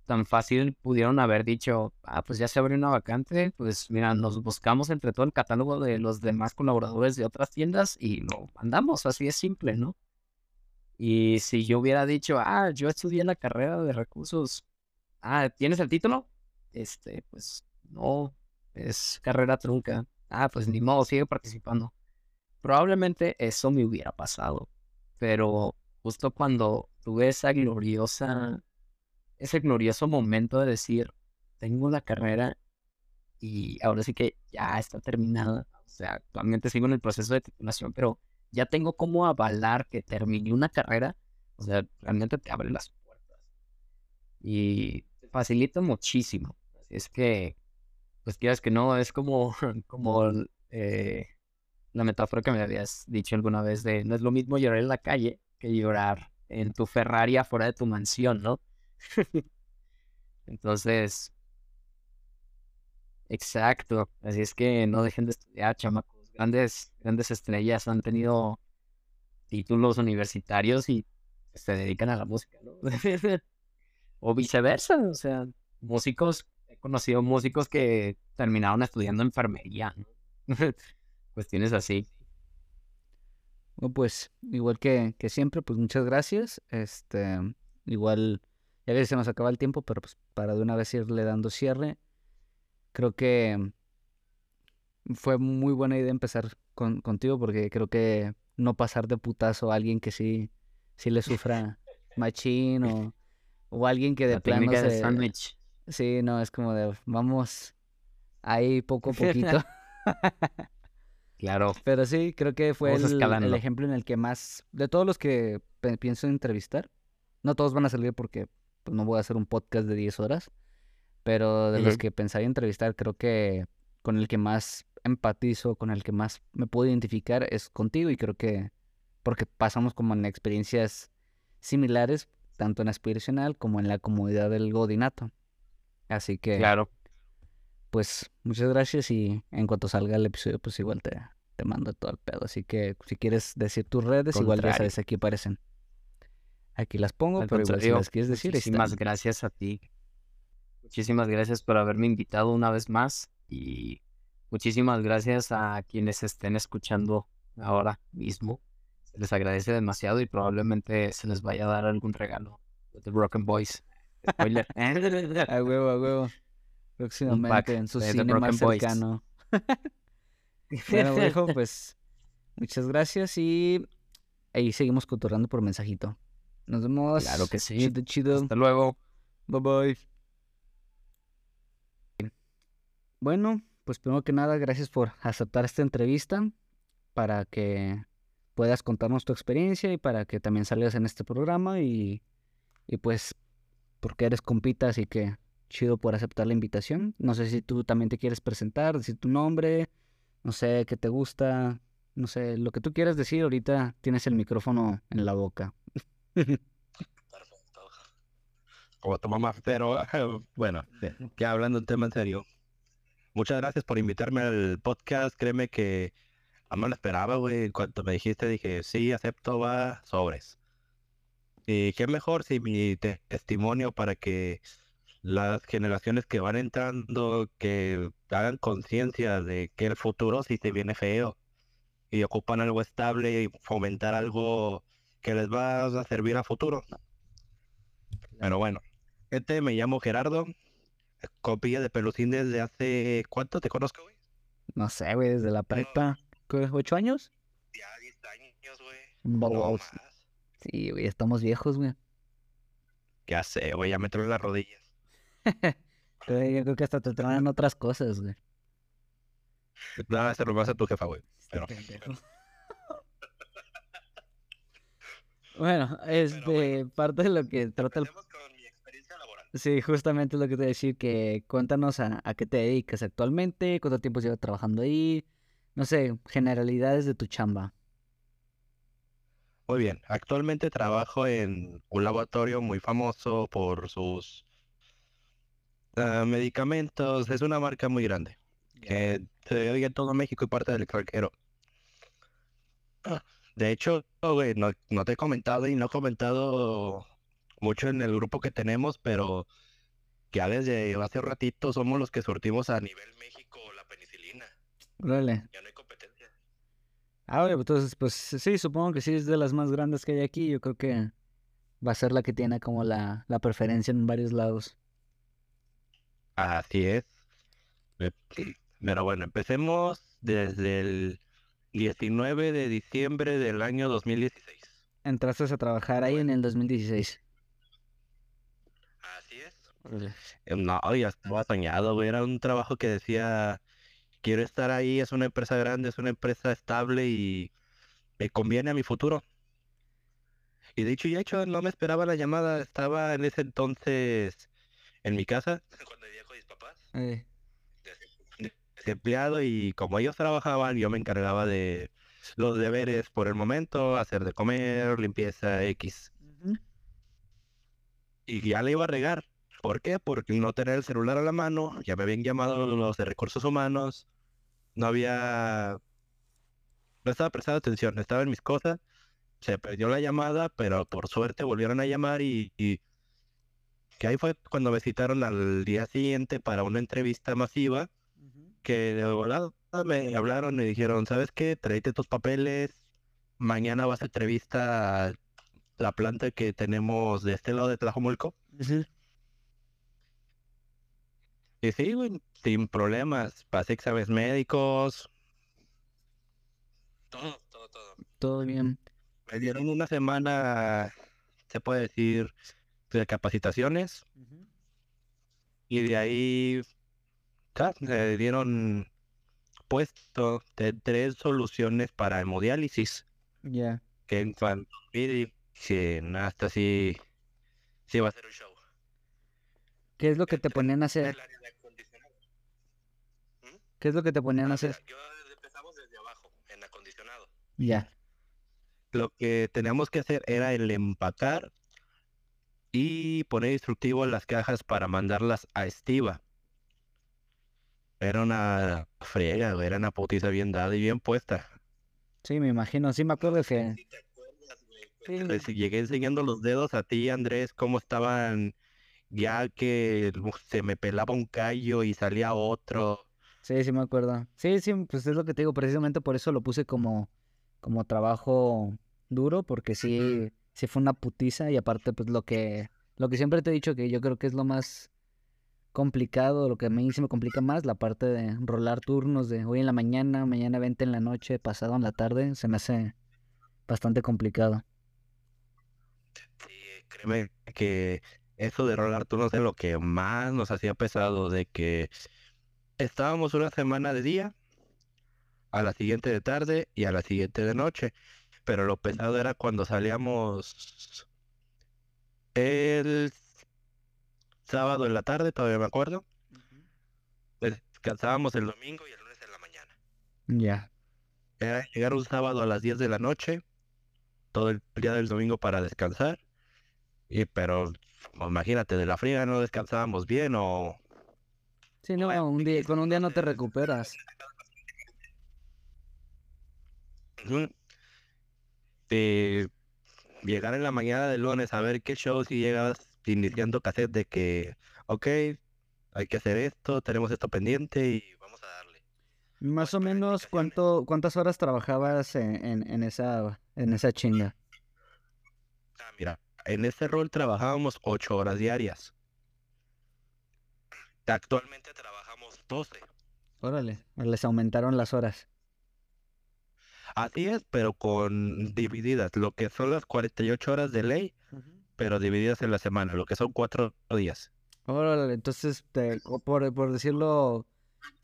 tan fácil pudieron haber dicho, ah, pues ya se abrió una vacante, pues mira, nos buscamos entre todo el catálogo de los demás colaboradores de otras tiendas y lo mandamos, así es simple, ¿no? Y si yo hubiera dicho, ah, yo estudié la carrera de recursos, ah, ¿tienes el título? Este, pues no, es carrera trunca. Ah, pues ni modo, sigue participando. Probablemente eso me hubiera pasado, pero justo cuando tuve esa gloriosa, ese glorioso momento de decir, tengo la carrera y ahora sí que ya está terminada. O sea, actualmente sigo en el proceso de titulación, pero ya tengo como avalar que terminé una carrera. O sea, realmente te abre las puertas y facilita muchísimo. Es que, pues quieras que no, es como, como eh, la metáfora que me habías dicho alguna vez de no es lo mismo llorar en la calle que llorar en tu Ferrari afuera de tu mansión, ¿no? Entonces, exacto. Así es que no dejen de estudiar, chamacos. Grandes, grandes estrellas han tenido títulos universitarios y se dedican a la música, ¿no? o viceversa, o sea, músicos, conocido músicos que terminaron estudiando enfermería, ¿no? Cuestiones así. Bueno, pues, igual que, que siempre, pues muchas gracias. Este, igual, ya que se nos acaba el tiempo, pero pues para de una vez irle dando cierre, creo que fue muy buena idea empezar con, contigo porque creo que no pasar de putazo a alguien que sí, sí le sufra machín o, o alguien que de La plano se... Sí, no, es como de vamos ahí poco a poquito. Claro, Pero sí, creo que fue el, el ejemplo en el que más, de todos los que pienso entrevistar, no todos van a salir porque pues, no voy a hacer un podcast de 10 horas, pero de los que pensaría entrevistar, creo que con el que más empatizo, con el que más me puedo identificar es contigo y creo que porque pasamos como en experiencias similares, tanto en aspiracional como en la comodidad del godinato. Así que, claro. pues, muchas gracias y en cuanto salga el episodio, pues igual te, te mando todo el pedo. Así que si quieres decir tus redes, igual ya sabes, aquí aparecen. Aquí las pongo, Al pero igual si las quieres decir, muchísimas gracias a ti. Muchísimas gracias por haberme invitado una vez más y muchísimas gracias a quienes estén escuchando ahora mismo. Se les agradece demasiado y probablemente se les vaya a dar algún regalo de The Broken Boys. Spoiler. A huevo, a huevo. Próximamente en su cine más cercano. Bueno, viejo, pues muchas gracias y ahí seguimos cotorrando por mensajito. Nos vemos. Claro que sí. Chido, chido. Hasta luego. Bye bye. Bueno, pues primero que nada, gracias por aceptar esta entrevista para que puedas contarnos tu experiencia y para que también salgas en este programa y, y pues porque eres compita, así que chido por aceptar la invitación. No sé si tú también te quieres presentar, decir tu nombre, no sé qué te gusta, no sé, lo que tú quieras decir, ahorita tienes el micrófono en la boca. Perfecto. Como tu mamá, pero bueno, que hablando un tema en serio. Muchas gracias por invitarme al podcast. Créeme que no lo esperaba, güey. Cuando me dijiste, dije, sí, acepto, va, sobres. Y qué mejor si mi te- testimonio para que las generaciones que van entrando, que hagan conciencia de que el futuro sí se viene feo y ocupan algo estable y fomentar algo que les va a servir a futuro. Pero bueno, este me llamo Gerardo, copia de Pelucín desde hace... ¿Cuánto te conozco, güey? No sé, güey, desde la prepa. ¿Qué, ¿Ocho años? Ya 10 años, güey. No. Sí, güey, estamos viejos, güey. Ya sé, güey, ya me traen las rodillas. Yo creo que hasta te traen otras cosas, güey. Nada, se lo vas a tu jefa, güey. Este Pero-. Bueno, este, parte de lo que trata el... con mi experiencia laboral. Sí, justamente es lo que te voy a decir, que cuéntanos a, a qué te dedicas actualmente, cuánto tiempo llevas trabajando ahí, no sé, generalidades de tu chamba. Muy bien, actualmente trabajo en un laboratorio muy famoso por sus ah, medicamentos. Es una marca muy grande que se oye en todo México y parte del extranjero. De hecho, no, no te he comentado y no he comentado mucho en el grupo que tenemos, pero ya desde hace un ratito somos los que surtimos a nivel México la penicilina. Órale. Ya no hay competencia. Ah, bueno, entonces, pues sí, supongo que sí es de las más grandes que hay aquí. Yo creo que va a ser la que tiene como la, la preferencia en varios lados. Así es. Eh, Pero bueno, empecemos desde el 19 de diciembre del año 2016. Entraste a trabajar ahí en el 2016. Así es. Eh, No, ya estaba soñado, güey. Era un trabajo que decía, quiero estar ahí, es una empresa grande, es una empresa estable y me conviene a mi futuro. Y dicho y hecho, no me esperaba la llamada. Estaba en ese entonces en mi casa, cuando vivía con mis papás. Eh, empleado y como ellos trabajaban, yo me encargaba de los deberes por el momento, hacer de comer, limpieza X. Y ya le iba a regar. ¿Por qué? Porque no tener el celular a la mano, ya me habían llamado los de recursos humanos, no había... No estaba prestando atención, estaba en mis cosas, se perdió la llamada, pero por suerte volvieron a llamar y, y que ahí fue cuando me citaron al día siguiente para una entrevista masiva que de volada me hablaron y dijeron, ¿sabes qué? Tráete tus papeles, mañana vas a entrevista a la planta que tenemos de este lado de Tlajomulco. Ujú. Y sí, güey, sin problemas, pasé exámenes médicos. Todo, todo, todo. Todo bien. Me dieron una semana, se puede decir, de capacitaciones y de ahí ya, me dieron puesto de tres soluciones para hemodiálisis. Ya. que en cuanto vi que hasta sí, sí va a ser un show. ¿Qué es lo que te ponían a hacer? El área de acondicionado. ¿Qué es lo que te ponían a hacer? yo empezamos desde abajo, en acondicionado. Ya. Lo que teníamos que hacer era el empacar y poner instructivo en las cajas para mandarlas a Estiva. Era una friega, era una putiza bien dada y bien puesta. Sí, me imagino. Sí, me acuerdo que... Si te acuerdas, güey, Sí. les llegué enseñando los dedos a ti, Andrés, cómo estaban ya que se me pelaba un callo y salía otro. Sí, sí me acuerdo. Sí, sí, pues es lo que te digo, precisamente por eso lo puse como, como trabajo duro, porque sí, sí fue una putiza y aparte pues lo que, lo que siempre te he dicho que yo creo que es lo más complicado, lo que a mí sí me complica más, la parte de rolar turnos de hoy en la mañana, mañana 20 en la noche, pasado en la tarde, se me hace bastante complicado. Sí, créeme que eso de rolar turnos es lo que más nos hacía pesado, de que estábamos una semana de día, a la siguiente de tarde y a la siguiente de noche. Pero lo pesado era cuando salíamos el sábado en la tarde, todavía me acuerdo. Descansábamos el domingo y el lunes en la mañana. Ya. Era llegar un sábado a las 10 de la noche, todo el día del domingo para descansar. Y pero pues, imagínate, de la fría no descansábamos bien o Sí, no, un día, con un día no te recuperas. Eh, llegar en la mañana del lunes a ver qué show si llegabas iniciando cassette de que, ok, hay que hacer esto, tenemos esto pendiente y vamos a darle. Más o menos. ¿cuánto, ¿cuántas horas trabajabas en, en, en esa, en esa chinga? Ah, mira, en ese rol trabajábamos ocho horas diarias. Actualmente trabajamos 12. Órale, les aumentaron las horas. Así es, pero con divididas, lo que son las 48 horas de ley, pero divididas en la semana, lo que son cuatro días. Órale, entonces, te, por, por decirlo,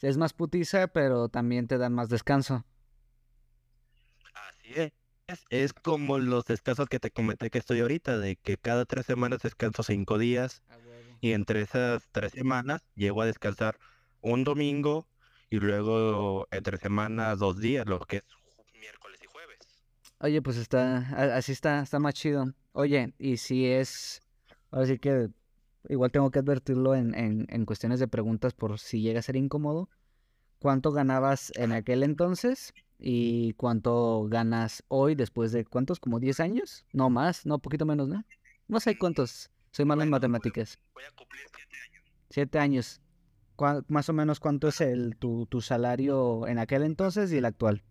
es más putiza, pero también te dan más descanso. Así es. Es como los descansos que te comenté que estoy ahorita, de que cada tres semanas descanso cinco días y entre esas tres semanas llego a descansar un domingo y luego entre semanas dos días, lo que es miércoles y jueves. Oye, pues está, así está, está más chido. Oye, y si es, ahora sí que igual tengo que advertirlo en, en, en cuestiones de preguntas por si llega a ser incómodo. ¿Cuánto ganabas en aquel entonces y cuánto ganas hoy después de cuántos, como 10 años? No más, no, poquito menos, ¿no? No sé cuántos, soy malo en matemáticas. Voy a cumplir siete años. Siete años. ¿Cuá- más o menos cuánto es el tu, tu salario en aquel entonces y el actual?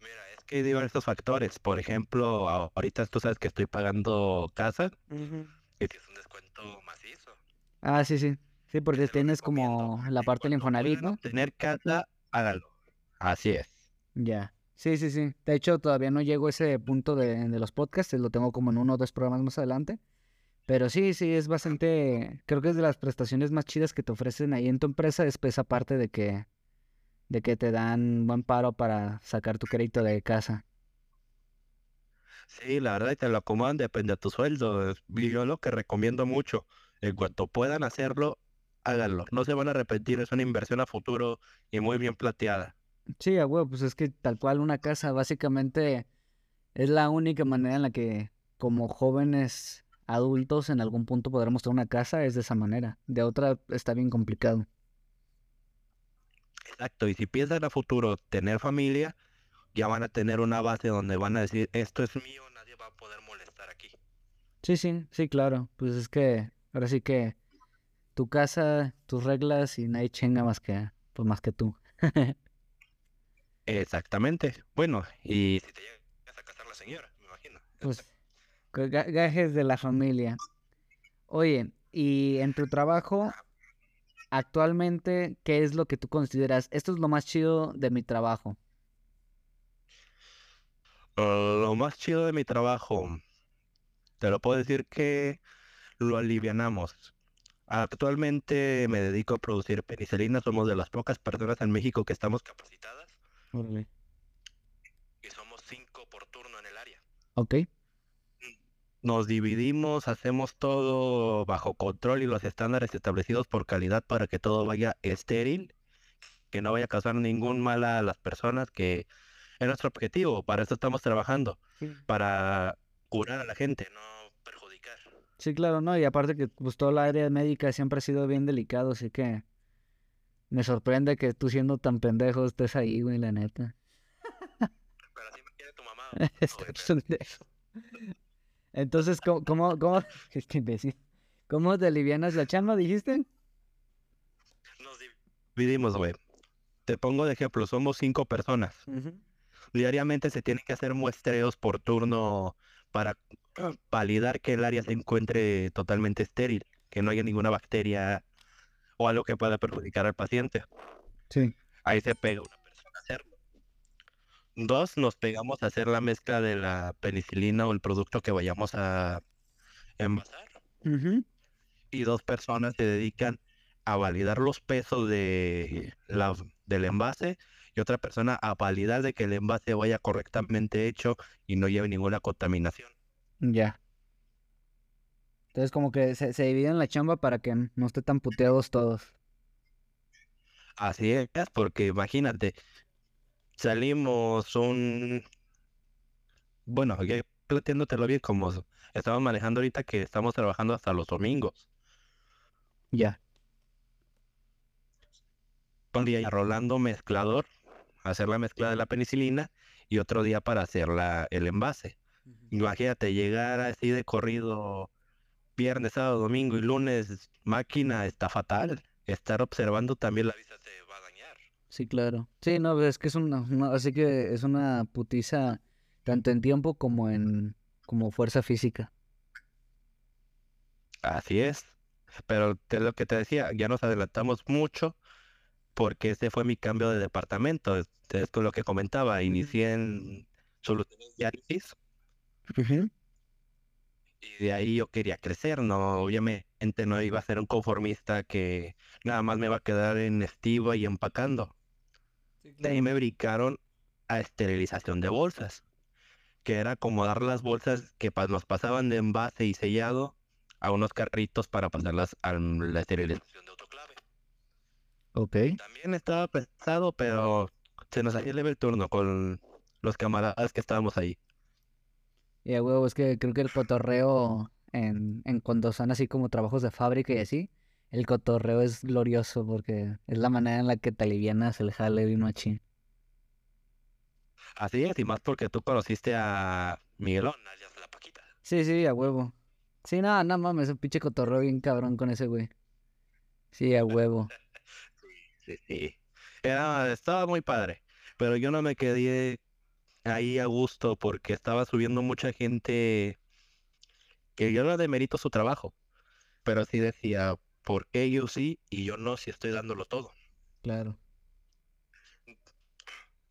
Mira, es que hay diversos factores. Por ejemplo, ahorita tú sabes que estoy pagando casa y es un descuento macizo. Ah, sí, sí. Sí, porque tienes como la parte del Infonavit, ¿no? Tener casa, hágalo. Así es. Ya. Sí, sí, sí. De hecho, todavía no llego a ese punto de, de los podcasts, lo tengo como en uno o dos programas más adelante. Pero sí, sí, es bastante, creo que es de las prestaciones más chidas que te ofrecen ahí en tu empresa, es esa parte de que, de que te dan buen paro para sacar tu crédito de casa. Sí, la verdad, y te lo acomodan, depende de tu sueldo. yo lo que recomiendo mucho, en cuanto puedan hacerlo, háganlo. No se van a arrepentir, es una inversión a futuro y muy bien plateada. Sí, a huevo, pues es que tal cual una casa básicamente es la única manera en la que como jóvenes adultos en algún punto podremos tener una casa, es de esa manera. De otra está bien complicado. Exacto, y si piensan a futuro tener familia, ya van a tener una base donde van a decir, esto es mío, nadie va a poder molestar aquí. Sí, sí, sí, claro. Pues es que ahora sí que tu casa, tus reglas y nadie chinga más que, pues más que tú. Exactamente. Bueno, y si te llegas a casar la señora, me imagino. Pues ga- gajes de la familia. Oye, y en tu trabajo, actualmente, ¿qué es lo que tú consideras? Esto es lo más chido de mi trabajo. Uh, lo más chido de mi trabajo, te lo puedo decir que lo alivianamos. Actualmente me dedico a producir penicilina, somos de las pocas personas en México que estamos capacitadas Órale. y somos cinco por turno en el área. Ok. Nos dividimos, hacemos todo bajo control y los estándares establecidos por calidad para que todo vaya estéril, que no vaya a causar ningún mal a las personas, que es nuestro objetivo, para eso estamos trabajando, para curar a la gente, no perjudicar. Sí, claro, ¿no? Y aparte que pues todo el área médica siempre ha sido bien delicado, así que me sorprende que tú siendo tan pendejo estés ahí, güey, la neta. Pero así me quiere tu mamá. Este pendejo. Entonces, ¿cómo, cómo, cómo, este imbécil, ¿cómo te alivianas la chamba, dijiste? Nos dividimos, güey. Te pongo de ejemplo, somos cinco personas. Diariamente se tienen que hacer muestreos por turno para validar que el área se encuentre totalmente estéril, que no haya ninguna bacteria o algo que pueda perjudicar al paciente. Sí. Ahí se pega una persona a hacerlo. Dos, nos pegamos a hacer la mezcla de la penicilina o el producto que vayamos a envasar. Y dos personas se dedican a validar los pesos de la, del envase y otra persona a validar de que el envase vaya correctamente hecho y no lleve ninguna contaminación. Ya. Entonces como que se, se dividen la chamba para que no esté tan puteados todos. Así es, porque imagínate, salimos un... Bueno, ya planteándotelo bien como estamos manejando ahorita que estamos trabajando hasta los domingos. Ya. Un día rolando mezclador, hacer la mezcla de la penicilina y otro día para hacer la, el envase. Imagínate llegar así de corrido viernes, sábado, domingo y lunes, máquina, está fatal. Estar observando también la vista se va a dañar. Sí, claro. Sí, no, es que es una, así que es una putiza tanto en tiempo como en como fuerza física. Así es. Pero es lo que te decía, ya nos adelantamos mucho porque ese fue mi cambio de departamento. Es es con lo que comentaba. Inicié en soluciones de análisis y de ahí yo quería crecer. No, obviamente no iba a ser un conformista que nada más me iba a quedar en estiva y empacando. De ahí me brincaron a esterilización de bolsas, que era acomodar las bolsas que nos pasaban de envase y sellado a unos carritos para pasarlas a la esterilización de autoclave. Ok. También estaba pesado, pero se nos hacía leve el turno con los camaradas que estábamos ahí. Y a huevo, es que creo que el cotorreo en, en cuando son así como trabajos de fábrica y así, el cotorreo es glorioso porque es la manera en la que te alivianas el jale bien machín. Así es, y más porque tú conociste a Miguelón, alias La Paquita. Sí, sí, a huevo. Sí, no, no mames, un pinche cotorreo bien cabrón con ese güey. Sí, a huevo. Sí, sí. Era, estaba muy padre, pero yo no me quedé ahí a gusto porque estaba subiendo mucha gente que yo no demerito su trabajo, pero sí decía, ¿por qué yo sí y yo no si estoy dándolo todo? Claro.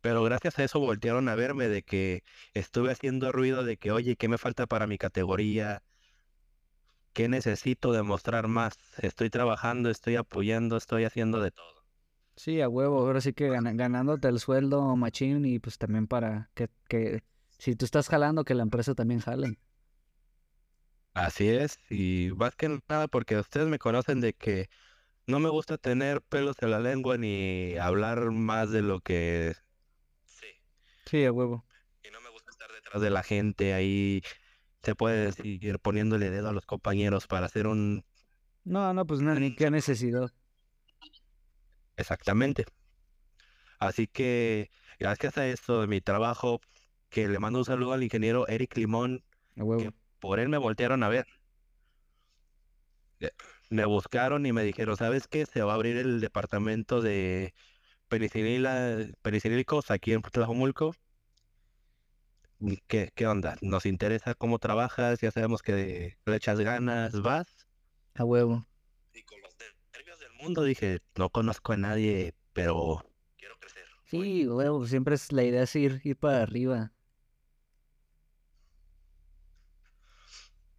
Pero gracias a eso voltearon a verme de que estuve haciendo ruido de que, oye, ¿qué me falta para mi categoría? ¿Qué necesito demostrar más? Estoy trabajando, estoy apoyando, estoy haciendo de todo. Sí, a huevo. Ahora sí que gana- ganándote el sueldo machín y pues también para que, que si tú estás jalando, que la empresa también jale. Así es, y más que nada porque ustedes me conocen de que no me gusta tener pelos en la lengua ni hablar más de lo que sí. Sí, a huevo. Y no me gusta estar detrás de la gente ahí, se puede decir, poniéndole dedo a los compañeros para hacer un... No, no, pues no, ni qué necesidad. Exactamente. Así que gracias a esto de mi trabajo, que le mando un saludo al ingeniero Eric Limón, que por él me voltearon a ver. Eh, Me buscaron y me dijeron, ¿sabes qué? Se va a abrir el departamento de penicilina, penicilínicos aquí en Tlajomulco. ¿Y ¿Qué, qué onda? Nos interesa cómo trabajas, ya sabemos que le echas ganas, vas. A huevo. Y con mundo dije, no conozco a nadie, pero quiero crecer. Sí, a huevo. Siempre es la idea es ir, ir para arriba.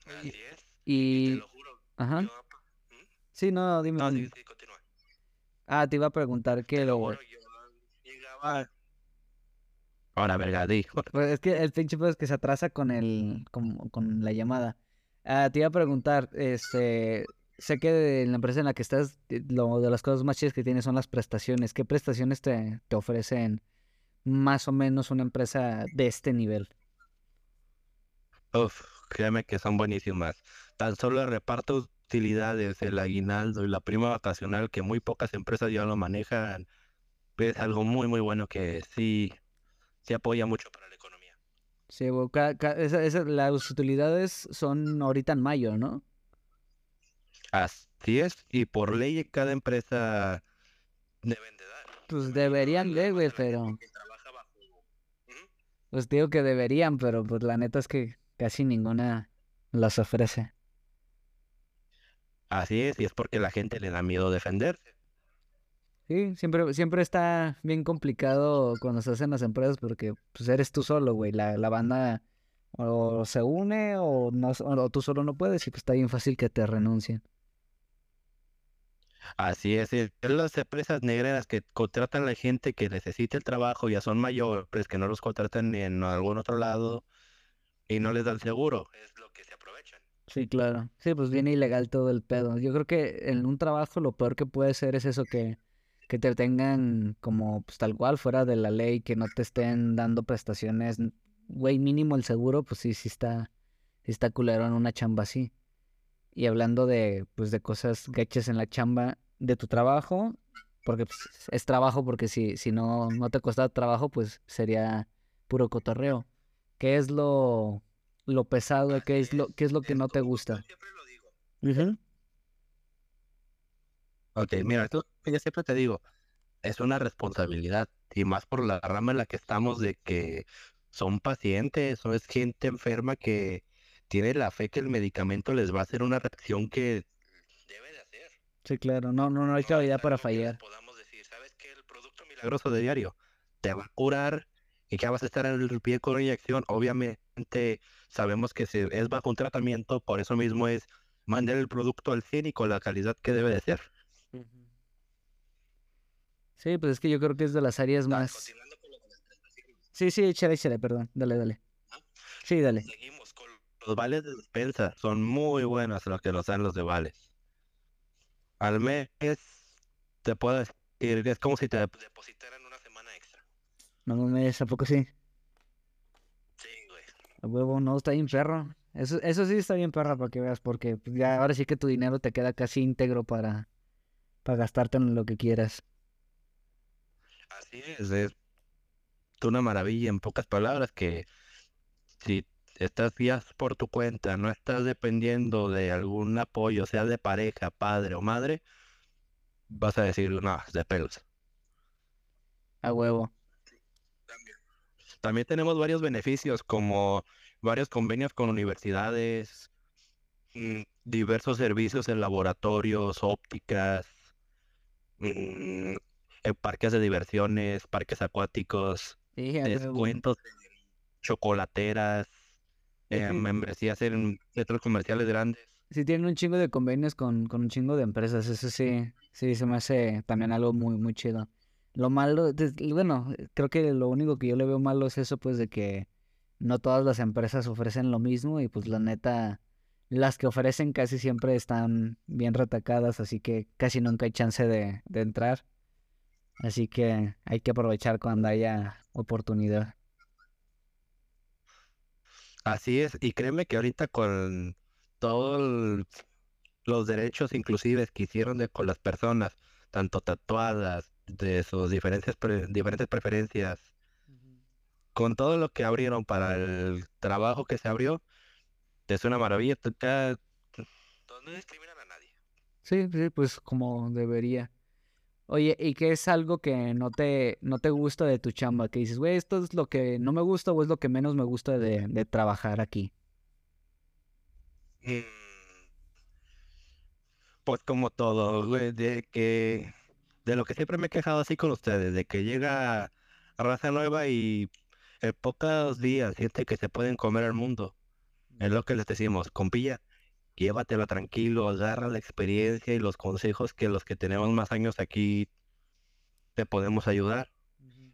Así es. Y, te lo juro. ajá. yo- Sí, no, dime. No, dime. sí, sí, continúa. Ah, te iba a preguntar que Te lo lo... juro, yo llegaba. Ahora, verga, dijo. Pues es que el pinche pedo es que se atrasa con el, con, con la llamada. Ah, te iba a preguntar, este, sé que en la empresa en la que estás, eh, lo de las cosas más chidas que tienes son las prestaciones. ¿Qué prestaciones te, te ofrecen más o menos una empresa de este nivel? Uf, créeme que son buenísimas. Tan solo el reparto de utilidades, el aguinaldo y la prima vacacional, que muy pocas empresas ya lo manejan, es algo muy, muy bueno que sí, sí apoya mucho para la economía. Sí, güey, ca- ca- esa- esa- las utilidades son ahorita en mayo, ¿no? Así es, y por ley cada empresa deben de dar. Pues deberían de, güey, pero... Pues digo que deberían, pero pues la neta es que casi ninguna las ofrece. Así es, y es porque la gente le da miedo defenderse. Sí, siempre, siempre está bien complicado cuando se hacen las empresas porque pues eres tú solo, güey. La, la banda o se une o, no, o tú solo no puedes y pues está bien fácil que te renuncien. Así es, las empresas negreras que contratan a la gente que necesita el trabajo, ya son mayores, que no los contratan ni en algún otro lado y no les dan seguro, es lo que se aprovechan. Sí, claro. Sí, pues viene ilegal todo el pedo. Yo creo que en un trabajo lo peor que puede ser es eso que, que te tengan como pues tal cual fuera de la ley, que no te estén dando prestaciones. Güey, mínimo el seguro, pues sí, sí está, sí está culero en una chamba así. Y hablando de, pues, de cosas gachas en la chamba de tu trabajo, porque pues, es trabajo, porque si, si no, no te costara trabajo, pues sería puro cotorreo. ¿Qué es lo, lo pesado, qué es lo, qué es lo que no te gusta. Siempre lo digo. Ujú. Ok, mira, esto que yo siempre te digo, es una responsabilidad, y más por la rama en la que estamos de que son pacientes o es gente enferma que tiene la fe que el medicamento les va a hacer una reacción que debe de hacer. Sí, claro, no, no, no hay cabida es para fallar. Podamos decir, ¿sabes qué? El producto milagroso de diario te va a curar y que vas a estar en el pie con inyección. Obviamente sabemos que se, es bajo un tratamiento, por eso mismo es mandar el producto al 100 y con la calidad que debe de ser. Sí, pues es que yo creo que es de las áreas Ah, más... con lo. Sí, sí, échale, échale, perdón. Dale, dale. Sí, dale. Seguimos los vales de despensa. Son muy buenos los que nos dan los de vales. Al mes te puedo decir, es como si te depositaran una semana extra. No mames, ¿a poco sí? Sí, güey. A huevo, no, está bien perro. Eso, eso sí está bien perro para que veas, porque pues, ya ahora sí que tu dinero te queda casi íntegro para, para gastarte en lo que quieras. Así es, es una maravilla en pocas palabras que si estás ya por tu cuenta, no estás dependiendo de algún apoyo, sea de pareja, padre o madre, vas a decir, no, de pelos. A huevo. También tenemos varios beneficios como varios convenios con universidades, mm, diversos servicios en laboratorios, ópticas, mm, en parques de diversiones, parques acuáticos, Sí, descuentos en chocolateras, eh, Sí. membresías en centros comerciales grandes. Sí, tienen un chingo de convenios con, con un chingo de empresas. Eso sí, sí, se me hace también algo muy, muy chido. Lo malo, bueno, creo que lo único que yo le veo malo es eso, pues, de que no todas las empresas ofrecen lo mismo y pues la neta, las que ofrecen casi siempre están bien retacadas, así que casi nunca hay chance de, de entrar. Así que hay que aprovechar cuando haya oportunidad. Así es, y créeme que ahorita con todos los derechos inclusive que hicieron de, con las personas, tanto tatuadas, de sus diferentes, pre- diferentes preferencias, con todo lo que abrieron para el trabajo que se abrió, es una maravilla. No discriminan a nadie. Sí, sí, pues como debería. Oye, ¿y qué es algo que no te, no te gusta de tu chamba? Que dices, güey, esto es lo que no me gusta o es lo que menos me gusta de, de trabajar aquí. Mm, Pues como todo, güey, de que de lo que siempre me he quejado así con ustedes, de que llega raza nueva y en pocos días siente que se pueden comer el mundo. Es lo que les decimos, compilla, llévatelo tranquilo, agarra la experiencia y los consejos que los que tenemos más años aquí te podemos ayudar.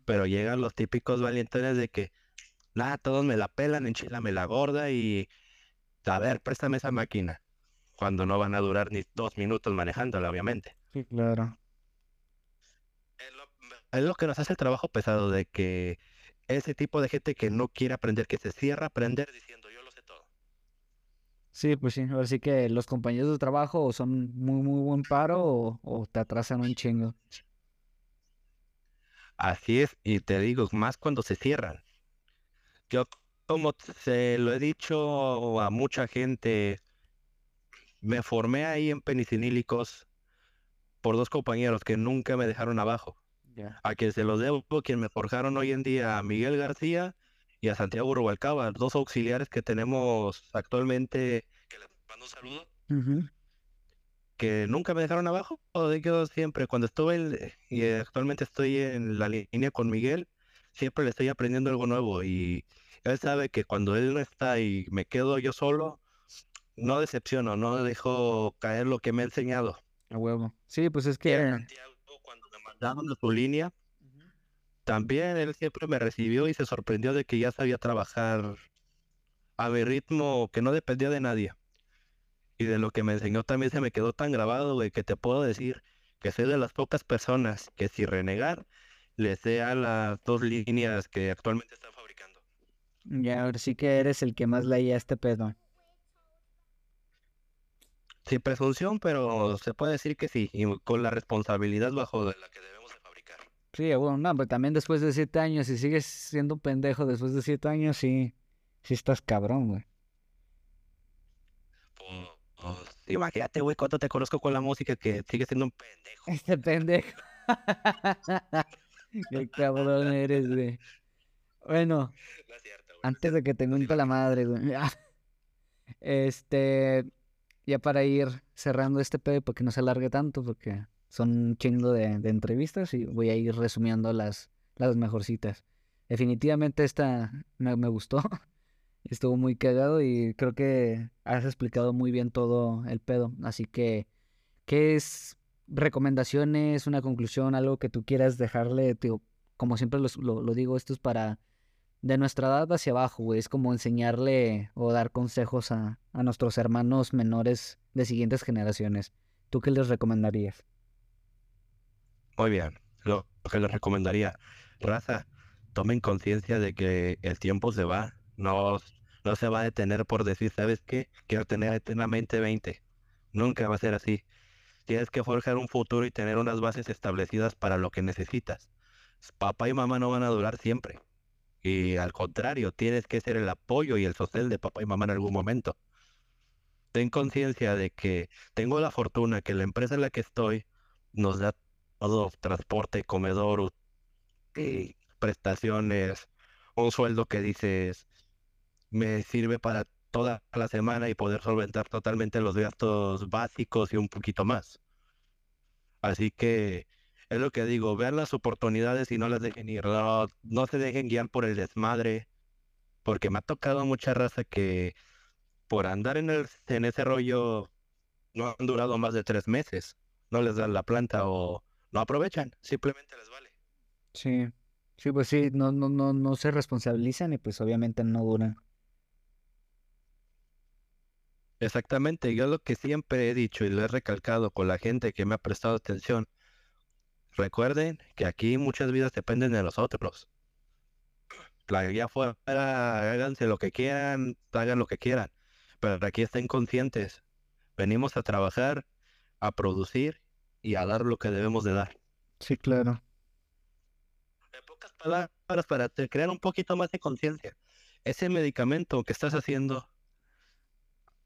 Pero llegan los típicos valientones de que, nada, todos me la pelan, enchilame la gorda y, a ver, préstame esa máquina. Cuando no van a durar ni dos minutos manejándola, obviamente. Sí, claro. Es lo, es lo que nos hace el trabajo pesado, de que ese tipo de gente que no quiere aprender, que se cierra a aprender diciendo yo. Sí, pues sí, ahora sí que los compañeros de trabajo o son muy, muy buen paro o, o te atrasan un chingo. Así es, y te digo, más cuando se cierran. Yo, como se lo he dicho a mucha gente, me formé ahí en penicinílicos por dos compañeros que nunca me dejaron abajo. A quien se los debo, quien me forjaron hoy en día, a Miguel García y a Santiago Rubalcaba, dos auxiliares que tenemos actualmente, que les mando un saludo, que nunca me dejaron abajo. Lo digo siempre, cuando estuve en- y actualmente estoy en la línea con Miguel, siempre le estoy aprendiendo algo nuevo y él sabe que cuando él no está y me quedo yo solo, no decepciono, no dejo caer lo que me ha enseñado. A huevo. Sí, pues es que... Santiago, cuando me mandaron a su línea, también él siempre me recibió y se sorprendió de que ya sabía trabajar a mi ritmo que no dependía de nadie. Y de lo que me enseñó también se me quedó tan grabado, güey, que te puedo decir que soy de las pocas personas que si renegar, le sé a las dos líneas que actualmente están fabricando. Ya, ahora sí que eres el que más leía este pedo. Sin presunción, pero se puede decir que sí, y con la responsabilidad bajo de la que debemos. Sí, bueno, no, pero también después de siete años, si sigues siendo un pendejo después de siete años, sí, sí estás cabrón, güey. pues, imagínate, güey, cuánto te conozco con la música que sigue siendo un pendejo. Este pendejo. Qué cabrón eres, güey. Bueno, No es cierto, güey. antes de que te mienta la madre, güey. Este, ya para ir cerrando este pedo, porque no se alargue tanto, porque son un chingo de, de entrevistas y voy a ir resumiendo las, las mejorcitas. Definitivamente esta me, me gustó. Estuvo muy cagado y creo que has explicado muy bien todo el pedo. Así que, ¿qué es recomendaciones, una conclusión, algo que tú quieras dejarle? Tío, como siempre los- lo, lo digo, esto es para de nuestra edad hacia abajo, güey. Es como enseñarle o dar consejos a, a nuestros hermanos menores de siguientes generaciones. ¿Tú qué les recomendarías? Muy bien, lo que les recomendaría, raza, tomen conciencia de que el tiempo se va, no, no se va a detener por decir, ¿sabes qué? Quiero tener eternamente 20. Nunca va a ser así. Tienes que forjar un futuro y tener unas bases establecidas para lo que necesitas. Papá y mamá no van a durar siempre. Y al contrario, tienes que ser el apoyo y el sostén de papá y mamá en algún momento. Ten conciencia de que tengo la fortuna que la empresa en la que estoy nos da todo, transporte, comedor, y prestaciones, un sueldo que dices me sirve para toda la semana y poder solventar totalmente los gastos básicos y un poquito más. Así que es lo que digo, vean las oportunidades y no las dejen ir, no, no se dejen guiar por el desmadre, porque me ha tocado mucha raza que por andar en, el, en ese rollo no han durado más de tres meses, no les dan la planta o no aprovechan, simplemente les vale. Sí, sí, pues sí, no, no, no, no se responsabilizan y pues obviamente no duran. Exactamente, yo lo que siempre he dicho y lo he recalcado con la gente que me ha prestado atención, recuerden que aquí muchas vidas dependen de nosotros. La allá afuera, háganse lo que quieran, hagan lo que quieran, pero aquí estén conscientes. Venimos a trabajar, a producir y a dar lo que debemos de dar. Sí, claro. En pocas palabras, para te- crear un poquito más de conciencia, ese medicamento que estás haciendo,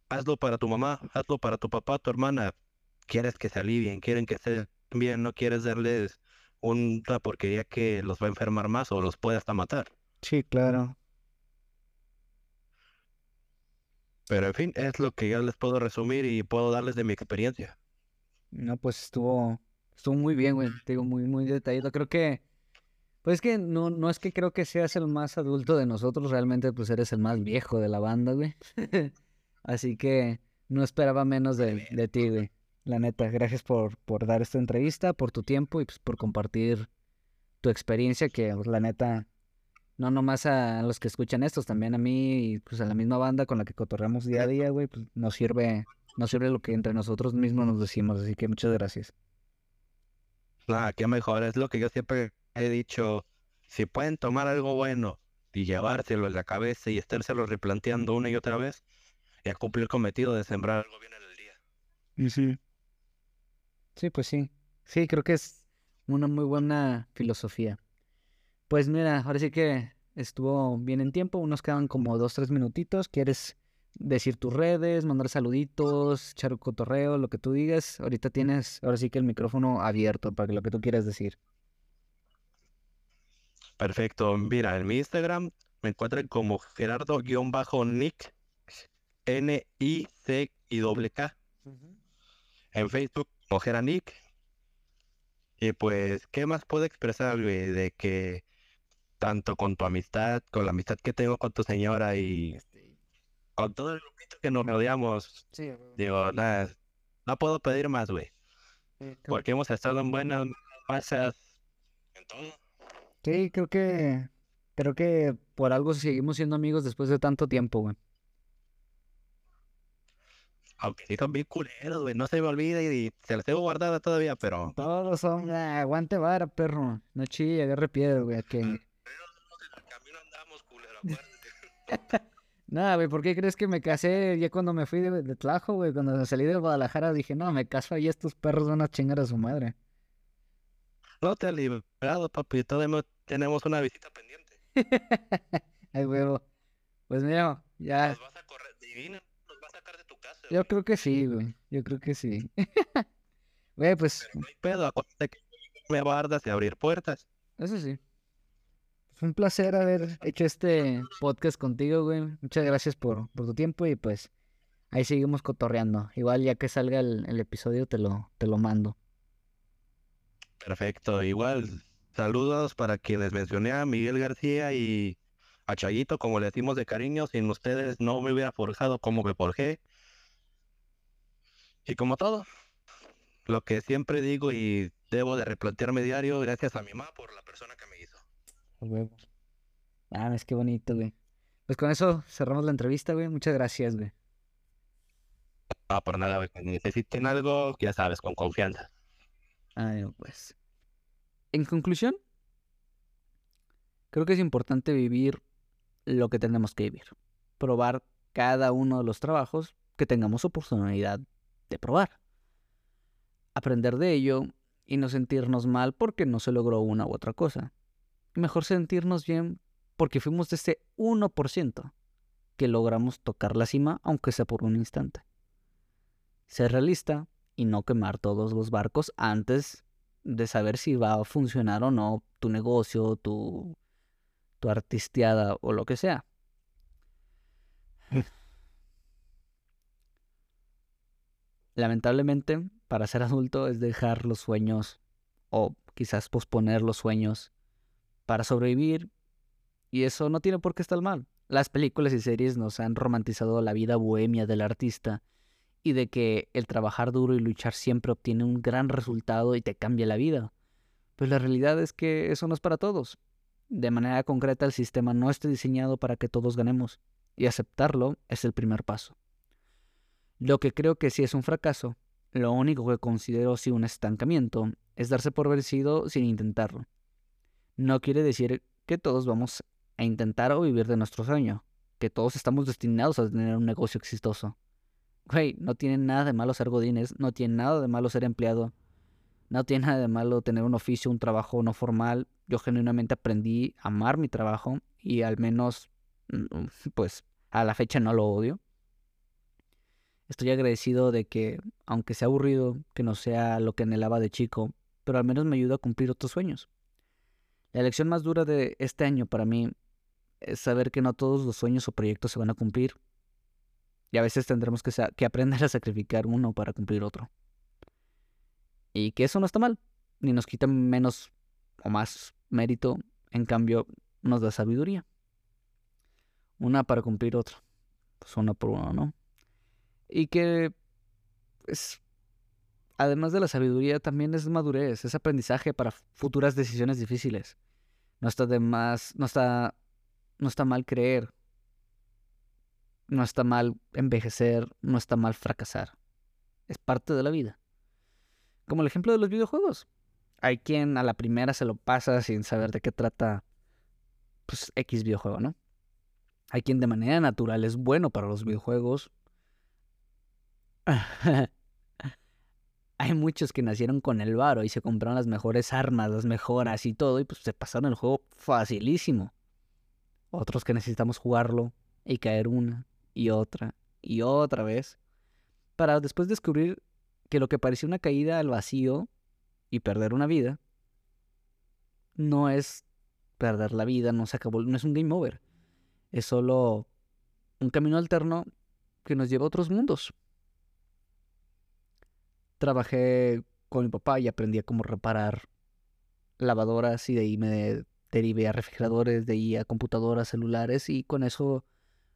hazlo para tu mamá, hazlo para tu papá, tu hermana. Quieres que se alivien, quieren que estén bien, no quieres darles una porquería que los va a enfermar más o los puede hasta matar. Sí, claro. Pero en fin, es lo que yo les puedo resumir y puedo darles de mi experiencia. No, pues estuvo, estuvo muy bien, güey. Te digo, muy, muy detallado. Creo que, pues es que no, no es que creo que seas el más adulto de nosotros, realmente pues eres el más viejo de la banda, güey. Así que no esperaba menos de, de ti, güey. La neta, gracias por, por dar esta entrevista, por tu tiempo y pues por compartir tu experiencia, que pues, la neta, no nomás a los que escuchan estos, también a mí y pues a la misma banda con la que cotorreamos día a día, güey, pues nos sirve, nos sirve lo que entre nosotros mismos nos decimos, así que muchas gracias. Nada, qué mejor, es lo que yo siempre he dicho. Si pueden tomar algo bueno y llevárselo en la cabeza y estárselo replanteando una y otra vez, ya cumplió el cometido de sembrar algo bien en el día. Sí, pues sí. Sí, creo que es una muy buena filosofía. Pues mira, ahora sí que estuvo bien en tiempo, nos quedan como dos, tres minutitos. ¿Quieres decir tus redes, mandar saluditos, echar un cotorreo, lo que tú digas? Ahorita tienes, ahora sí que el micrófono abierto para que lo que tú quieras decir. Perfecto, mira, en mi Instagram me encuentran como Gerardo-Nick, N-I-C y doble K. En Facebook como Geranick. Y pues, ¿qué más puedo expresar, güey? De que tanto con tu amistad, con la amistad que tengo con tu señora y con todo el grupito que nos rodeamos, Sí, digo, nada, no puedo pedir más, güey. creo, Porque hemos estado en buenas masas, en todo. sí, creo que, creo que por algo seguimos siendo amigos después de tanto tiempo, güey. Aunque sí son bien culeros, güey, no se me olvida y, se las tengo guardadas todavía, pero... Todos son, ah, aguante vara, perro. No chille, agarre piedra, güey, que... En el camino andamos, culero, acuérdate. Nada, güey, ¿por qué crees que me casé ya cuando me fui de, de Tlajo, güey? Cuando salí de Guadalajara dije, no, me caso ahí, estos perros van a chingar a su madre. No te has liberado, papi, todavía tenemos una visita pendiente. Ay, huevo. Pues mira, ya, Nos vas a correr, divina, nos va a sacar de tu casa. Yo creo que sí, güey. Yo creo que sí. Güey, pues, No hay pedo, acuérdate que me bardas y abrir puertas. eso sí. Un placer haber hecho este podcast contigo, güey. Muchas gracias por, por tu tiempo y pues ahí seguimos cotorreando. Igual ya que salga el, el episodio te lo, te lo mando. Perfecto, igual. Saludos para quienes mencioné a Miguel García y a Chayito, como le decimos de cariño. Sin ustedes no me hubiera forjado como me forjé. Y como todo, lo que siempre digo y debo de replantearme diario, gracias a mi mamá por la persona que me hizo. A huevo. Ah, es que bonito, güey. Pues con eso cerramos la entrevista, güey. Muchas gracias, güey. No, por nada, güey. Cuando necesiten algo, ya sabes, con confianza. Ay, no, pues. En conclusión, creo que es importante vivir lo que tenemos que vivir. Probar cada uno de los trabajos que tengamos oportunidad de probar. Aprender de ello y no sentirnos mal porque no se logró una u otra cosa. Mejor sentirnos bien porque fuimos de ese 1% que logramos tocar la cima, aunque sea por un instante. Ser realista y no quemar todos los barcos antes de saber si va a funcionar o no tu negocio, tu, tu artisteada o lo que sea. Lamentablemente, para ser adulto es dejar los sueños o quizás posponer los sueños para sobrevivir y eso no tiene por qué estar mal. Las películas y series nos han romantizado la vida bohemia del artista y de que el trabajar duro y luchar siempre obtiene un gran resultado y te cambia la vida. Pues la realidad es que eso no es para todos. De manera concreta, el sistema no está diseñado para que todos ganemos, y aceptarlo es el primer paso. Lo que creo que sí es un fracaso, lo único que considero sí un estancamiento, es darse por vencido sin intentarlo. No quiere decir que todos vamos a intentar o vivir de nuestro sueño, que todos estamos destinados a tener un negocio exitoso. Güey, no tiene nada de malo ser godines, no tiene nada de malo ser empleado, no tiene nada de malo tener un oficio, un trabajo no formal. Yo genuinamente aprendí a amar mi trabajo y al menos, mm, pues, a la fecha no lo odio. Estoy agradecido de que, aunque sea aburrido, que no sea lo que anhelaba de chico, pero al menos me ayuda a cumplir otros sueños. La lección más dura de este año para mí es saber que no todos los sueños o proyectos se van a cumplir. Y a veces tendremos que, que aprender a sacrificar uno para cumplir otro. Y que eso no está mal, ni nos quita menos o más mérito, en cambio nos da sabiduría. Una para cumplir otro. Pues uno por uno, ¿no? Y que, pues, además de la sabiduría, también es madurez, es aprendizaje para futuras decisiones difíciles. No está de más, no está, no está mal creer, no está mal envejecer, no está mal fracasar. Es parte de la vida. Como el ejemplo de los videojuegos. Hay quien a la primera se lo pasa sin saber de qué trata pues X videojuego, ¿no? Hay quien de manera natural es bueno para los videojuegos. Hay muchos que nacieron con el varo y se compraron las mejores armas, las mejoras y todo, y pues se pasaron el juego facilísimo. Otros que necesitamos jugarlo y caer una y otra y otra vez para después descubrir que lo que parecía una caída al vacío y perder una vida no es perder la vida, no se acabó, no es un game over. Es solo un camino alterno que nos lleva a otros mundos. Trabajé con mi papá y aprendí a cómo reparar lavadoras y de ahí me derivé a refrigeradores, de ahí a computadoras, celulares y con eso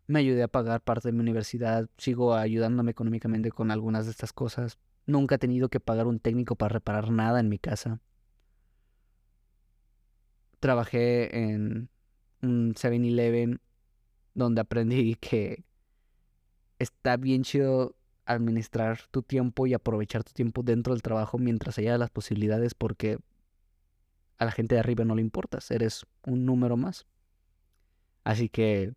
me ayudé a pagar parte de mi universidad. Sigo ayudándome económicamente con algunas de estas cosas. Nunca he tenido que pagar un técnico para reparar nada en mi casa. Trabajé en un 7-Eleven donde aprendí que está bien chido administrar tu tiempo y aprovechar tu tiempo dentro del trabajo mientras haya las posibilidades porque a la gente de arriba no le importas, eres un número más. Así que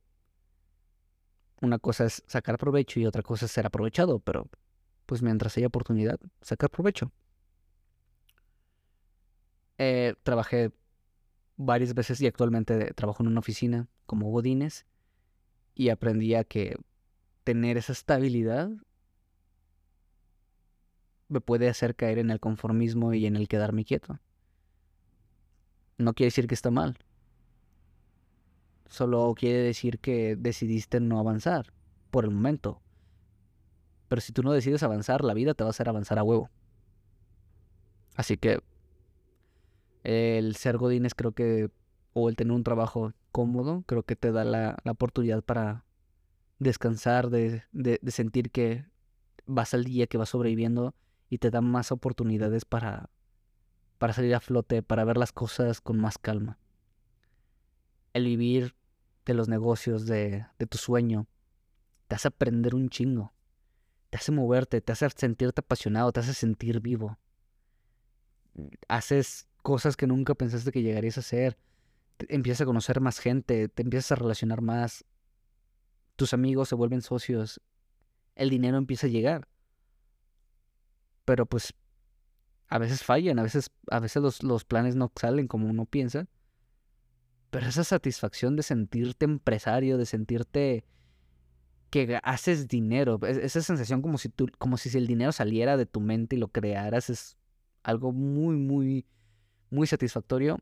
una cosa es sacar provecho y otra cosa es ser aprovechado, pero pues mientras haya oportunidad, sacar provecho. Eh, trabajé varias veces y actualmente trabajo en una oficina como Godines y aprendí a que tener esa estabilidad me puede hacer caer en el conformismo y en el quedarme quieto. No quiere decir que está mal. Solo quiere decir que decidiste no avanzar por el momento. Pero si tú no decides avanzar, la vida te va a hacer avanzar a huevo. Así que el ser godines creo que, o el tener un trabajo cómodo, creo que te da la, la oportunidad para descansar, de, de, de sentir que vas al día, que vas sobreviviendo y te da más oportunidades para, para salir a flote, para ver las cosas con más calma. El vivir de los negocios, de, de tu sueño, te hace aprender un chingo. Te hace moverte, te hace sentirte apasionado, te hace sentir vivo. Haces cosas que nunca pensaste que llegarías a hacer. Te- empiezas a conocer más gente, te empiezas a relacionar más. Tus amigos se vuelven socios. El dinero empieza a llegar. Pero pues a veces fallan, a veces, a veces los, los planes no salen como uno piensa. Pero esa satisfacción de sentirte empresario, de sentirte que haces dinero, es- esa sensación como si tú, como si el dinero saliera de tu mente y lo crearas, es algo muy, muy, muy satisfactorio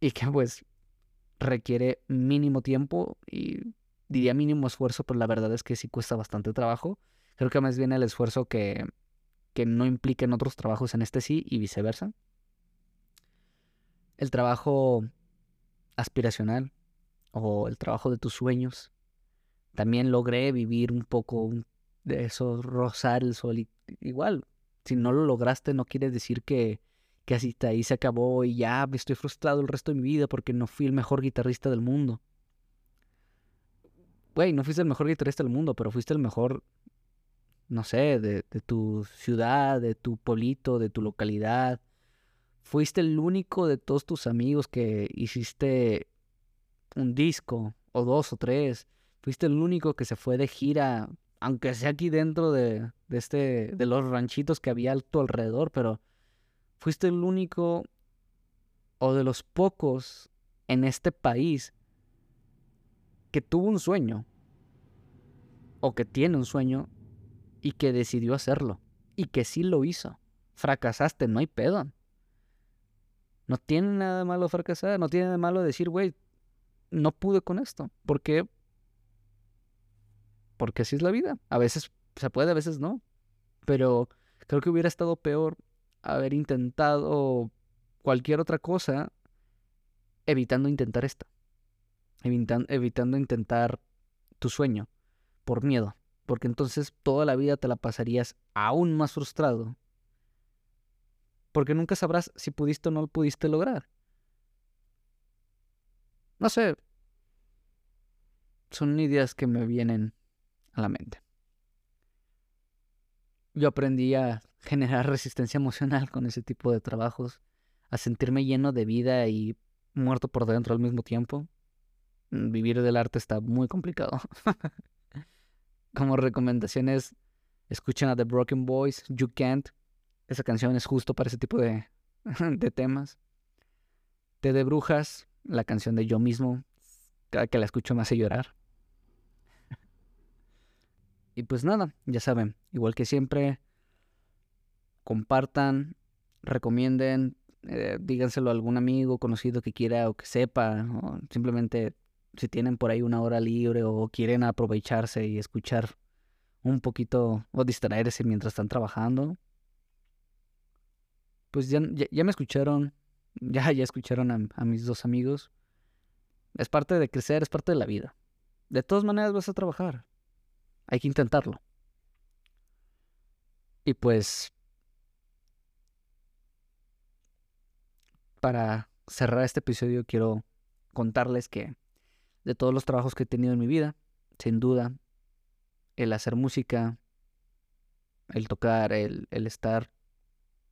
y que pues requiere mínimo tiempo y diría mínimo esfuerzo, pero la verdad es que sí cuesta bastante trabajo. Creo que más bien el esfuerzo que, que no implica en otros trabajos en este sí y viceversa. El trabajo aspiracional o el trabajo de tus sueños. También logré vivir un poco de eso, rozar el sol. igual, si no lo lograste, no quiere decir que, que así está, ahí se acabó y ya me estoy frustrado el resto de mi vida porque no fui el mejor guitarrista del mundo. Güey, no fuiste el mejor guitarrista del mundo, pero fuiste el mejor, no sé, de, tu ciudad, de tu pueblito, de tu localidad. Fuiste el único de todos tus amigos que hiciste un disco, o dos o tres. Fuiste el único que se fue de gira, aunque sea aquí dentro de, de este, de los ranchitos que había a tu alrededor, pero fuiste el único o de los pocos en este país que tuvo un sueño o que tiene un sueño y que decidió hacerlo y que sí lo hizo. Fracasaste, no hay pedo. No tiene nada de malo fracasar, no tiene nada de malo decir, güey, no pude con esto. ¿Por qué? Porque así es la vida. A veces se puede, a veces no. Pero creo que hubiera estado peor haber intentado cualquier otra cosa evitando intentar esta. Evitan- evitando intentar tu sueño por miedo. Porque entonces toda la vida te la pasarías aún más frustrado. Porque nunca sabrás si pudiste o no lo pudiste lograr. No sé. Son ideas que me vienen a la mente. Yo aprendí a generar resistencia emocional con ese tipo de trabajos, a sentirme lleno de vida y muerto por dentro al mismo tiempo. Mm, Vivir del arte está muy complicado. Como recomendaciones, escuchen a The Broken Boys, You Can't. Esa canción es justo para ese tipo de, de temas. Té de Brujas, la canción de Yo mismo. Cada que la escucho me hace llorar. Y pues nada, ya saben, igual que siempre, compartan, recomienden, eh, díganselo a algún amigo conocido que quiera o que sepa, o simplemente si tienen por ahí una hora libre o quieren aprovecharse y escuchar un poquito o distraerse mientras están trabajando, pues ya, ya, me escucharon, ya, ya escucharon a mis dos amigos. Es parte de crecer, es parte de la vida. De todas maneras vas a trabajar. Hay que intentarlo. Y pues, para cerrar este episodio, quiero contarles que de todos los trabajos que he tenido en mi vida, sin duda, el hacer música, el tocar, el, el estar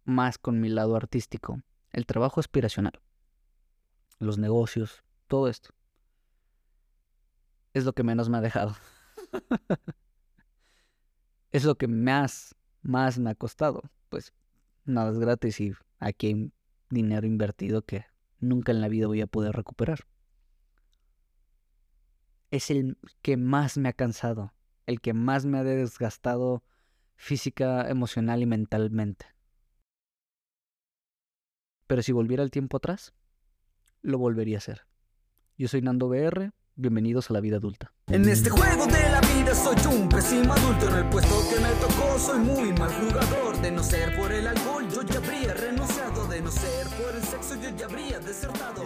más con mi lado artístico, el trabajo aspiracional, los negocios, todo esto, es lo que menos me ha dejado. es lo que más, más me ha costado. Pues nada es gratis y aquí hay dinero invertido que nunca en la vida voy a poder recuperar. Es el que más me ha cansado, el que más me ha desgastado física, emocional y mentalmente. Pero si volviera el tiempo atrás, lo volvería a hacer. Yo soy Nando BR, bienvenidos a la vida adulta. En este juego de la vida soy un pésimo adulto. En el puesto que me tocó soy muy mal jugador. De no ser por el alcohol, yo ya habría renunciado. De no ser por el sexo, yo ya habría desertado.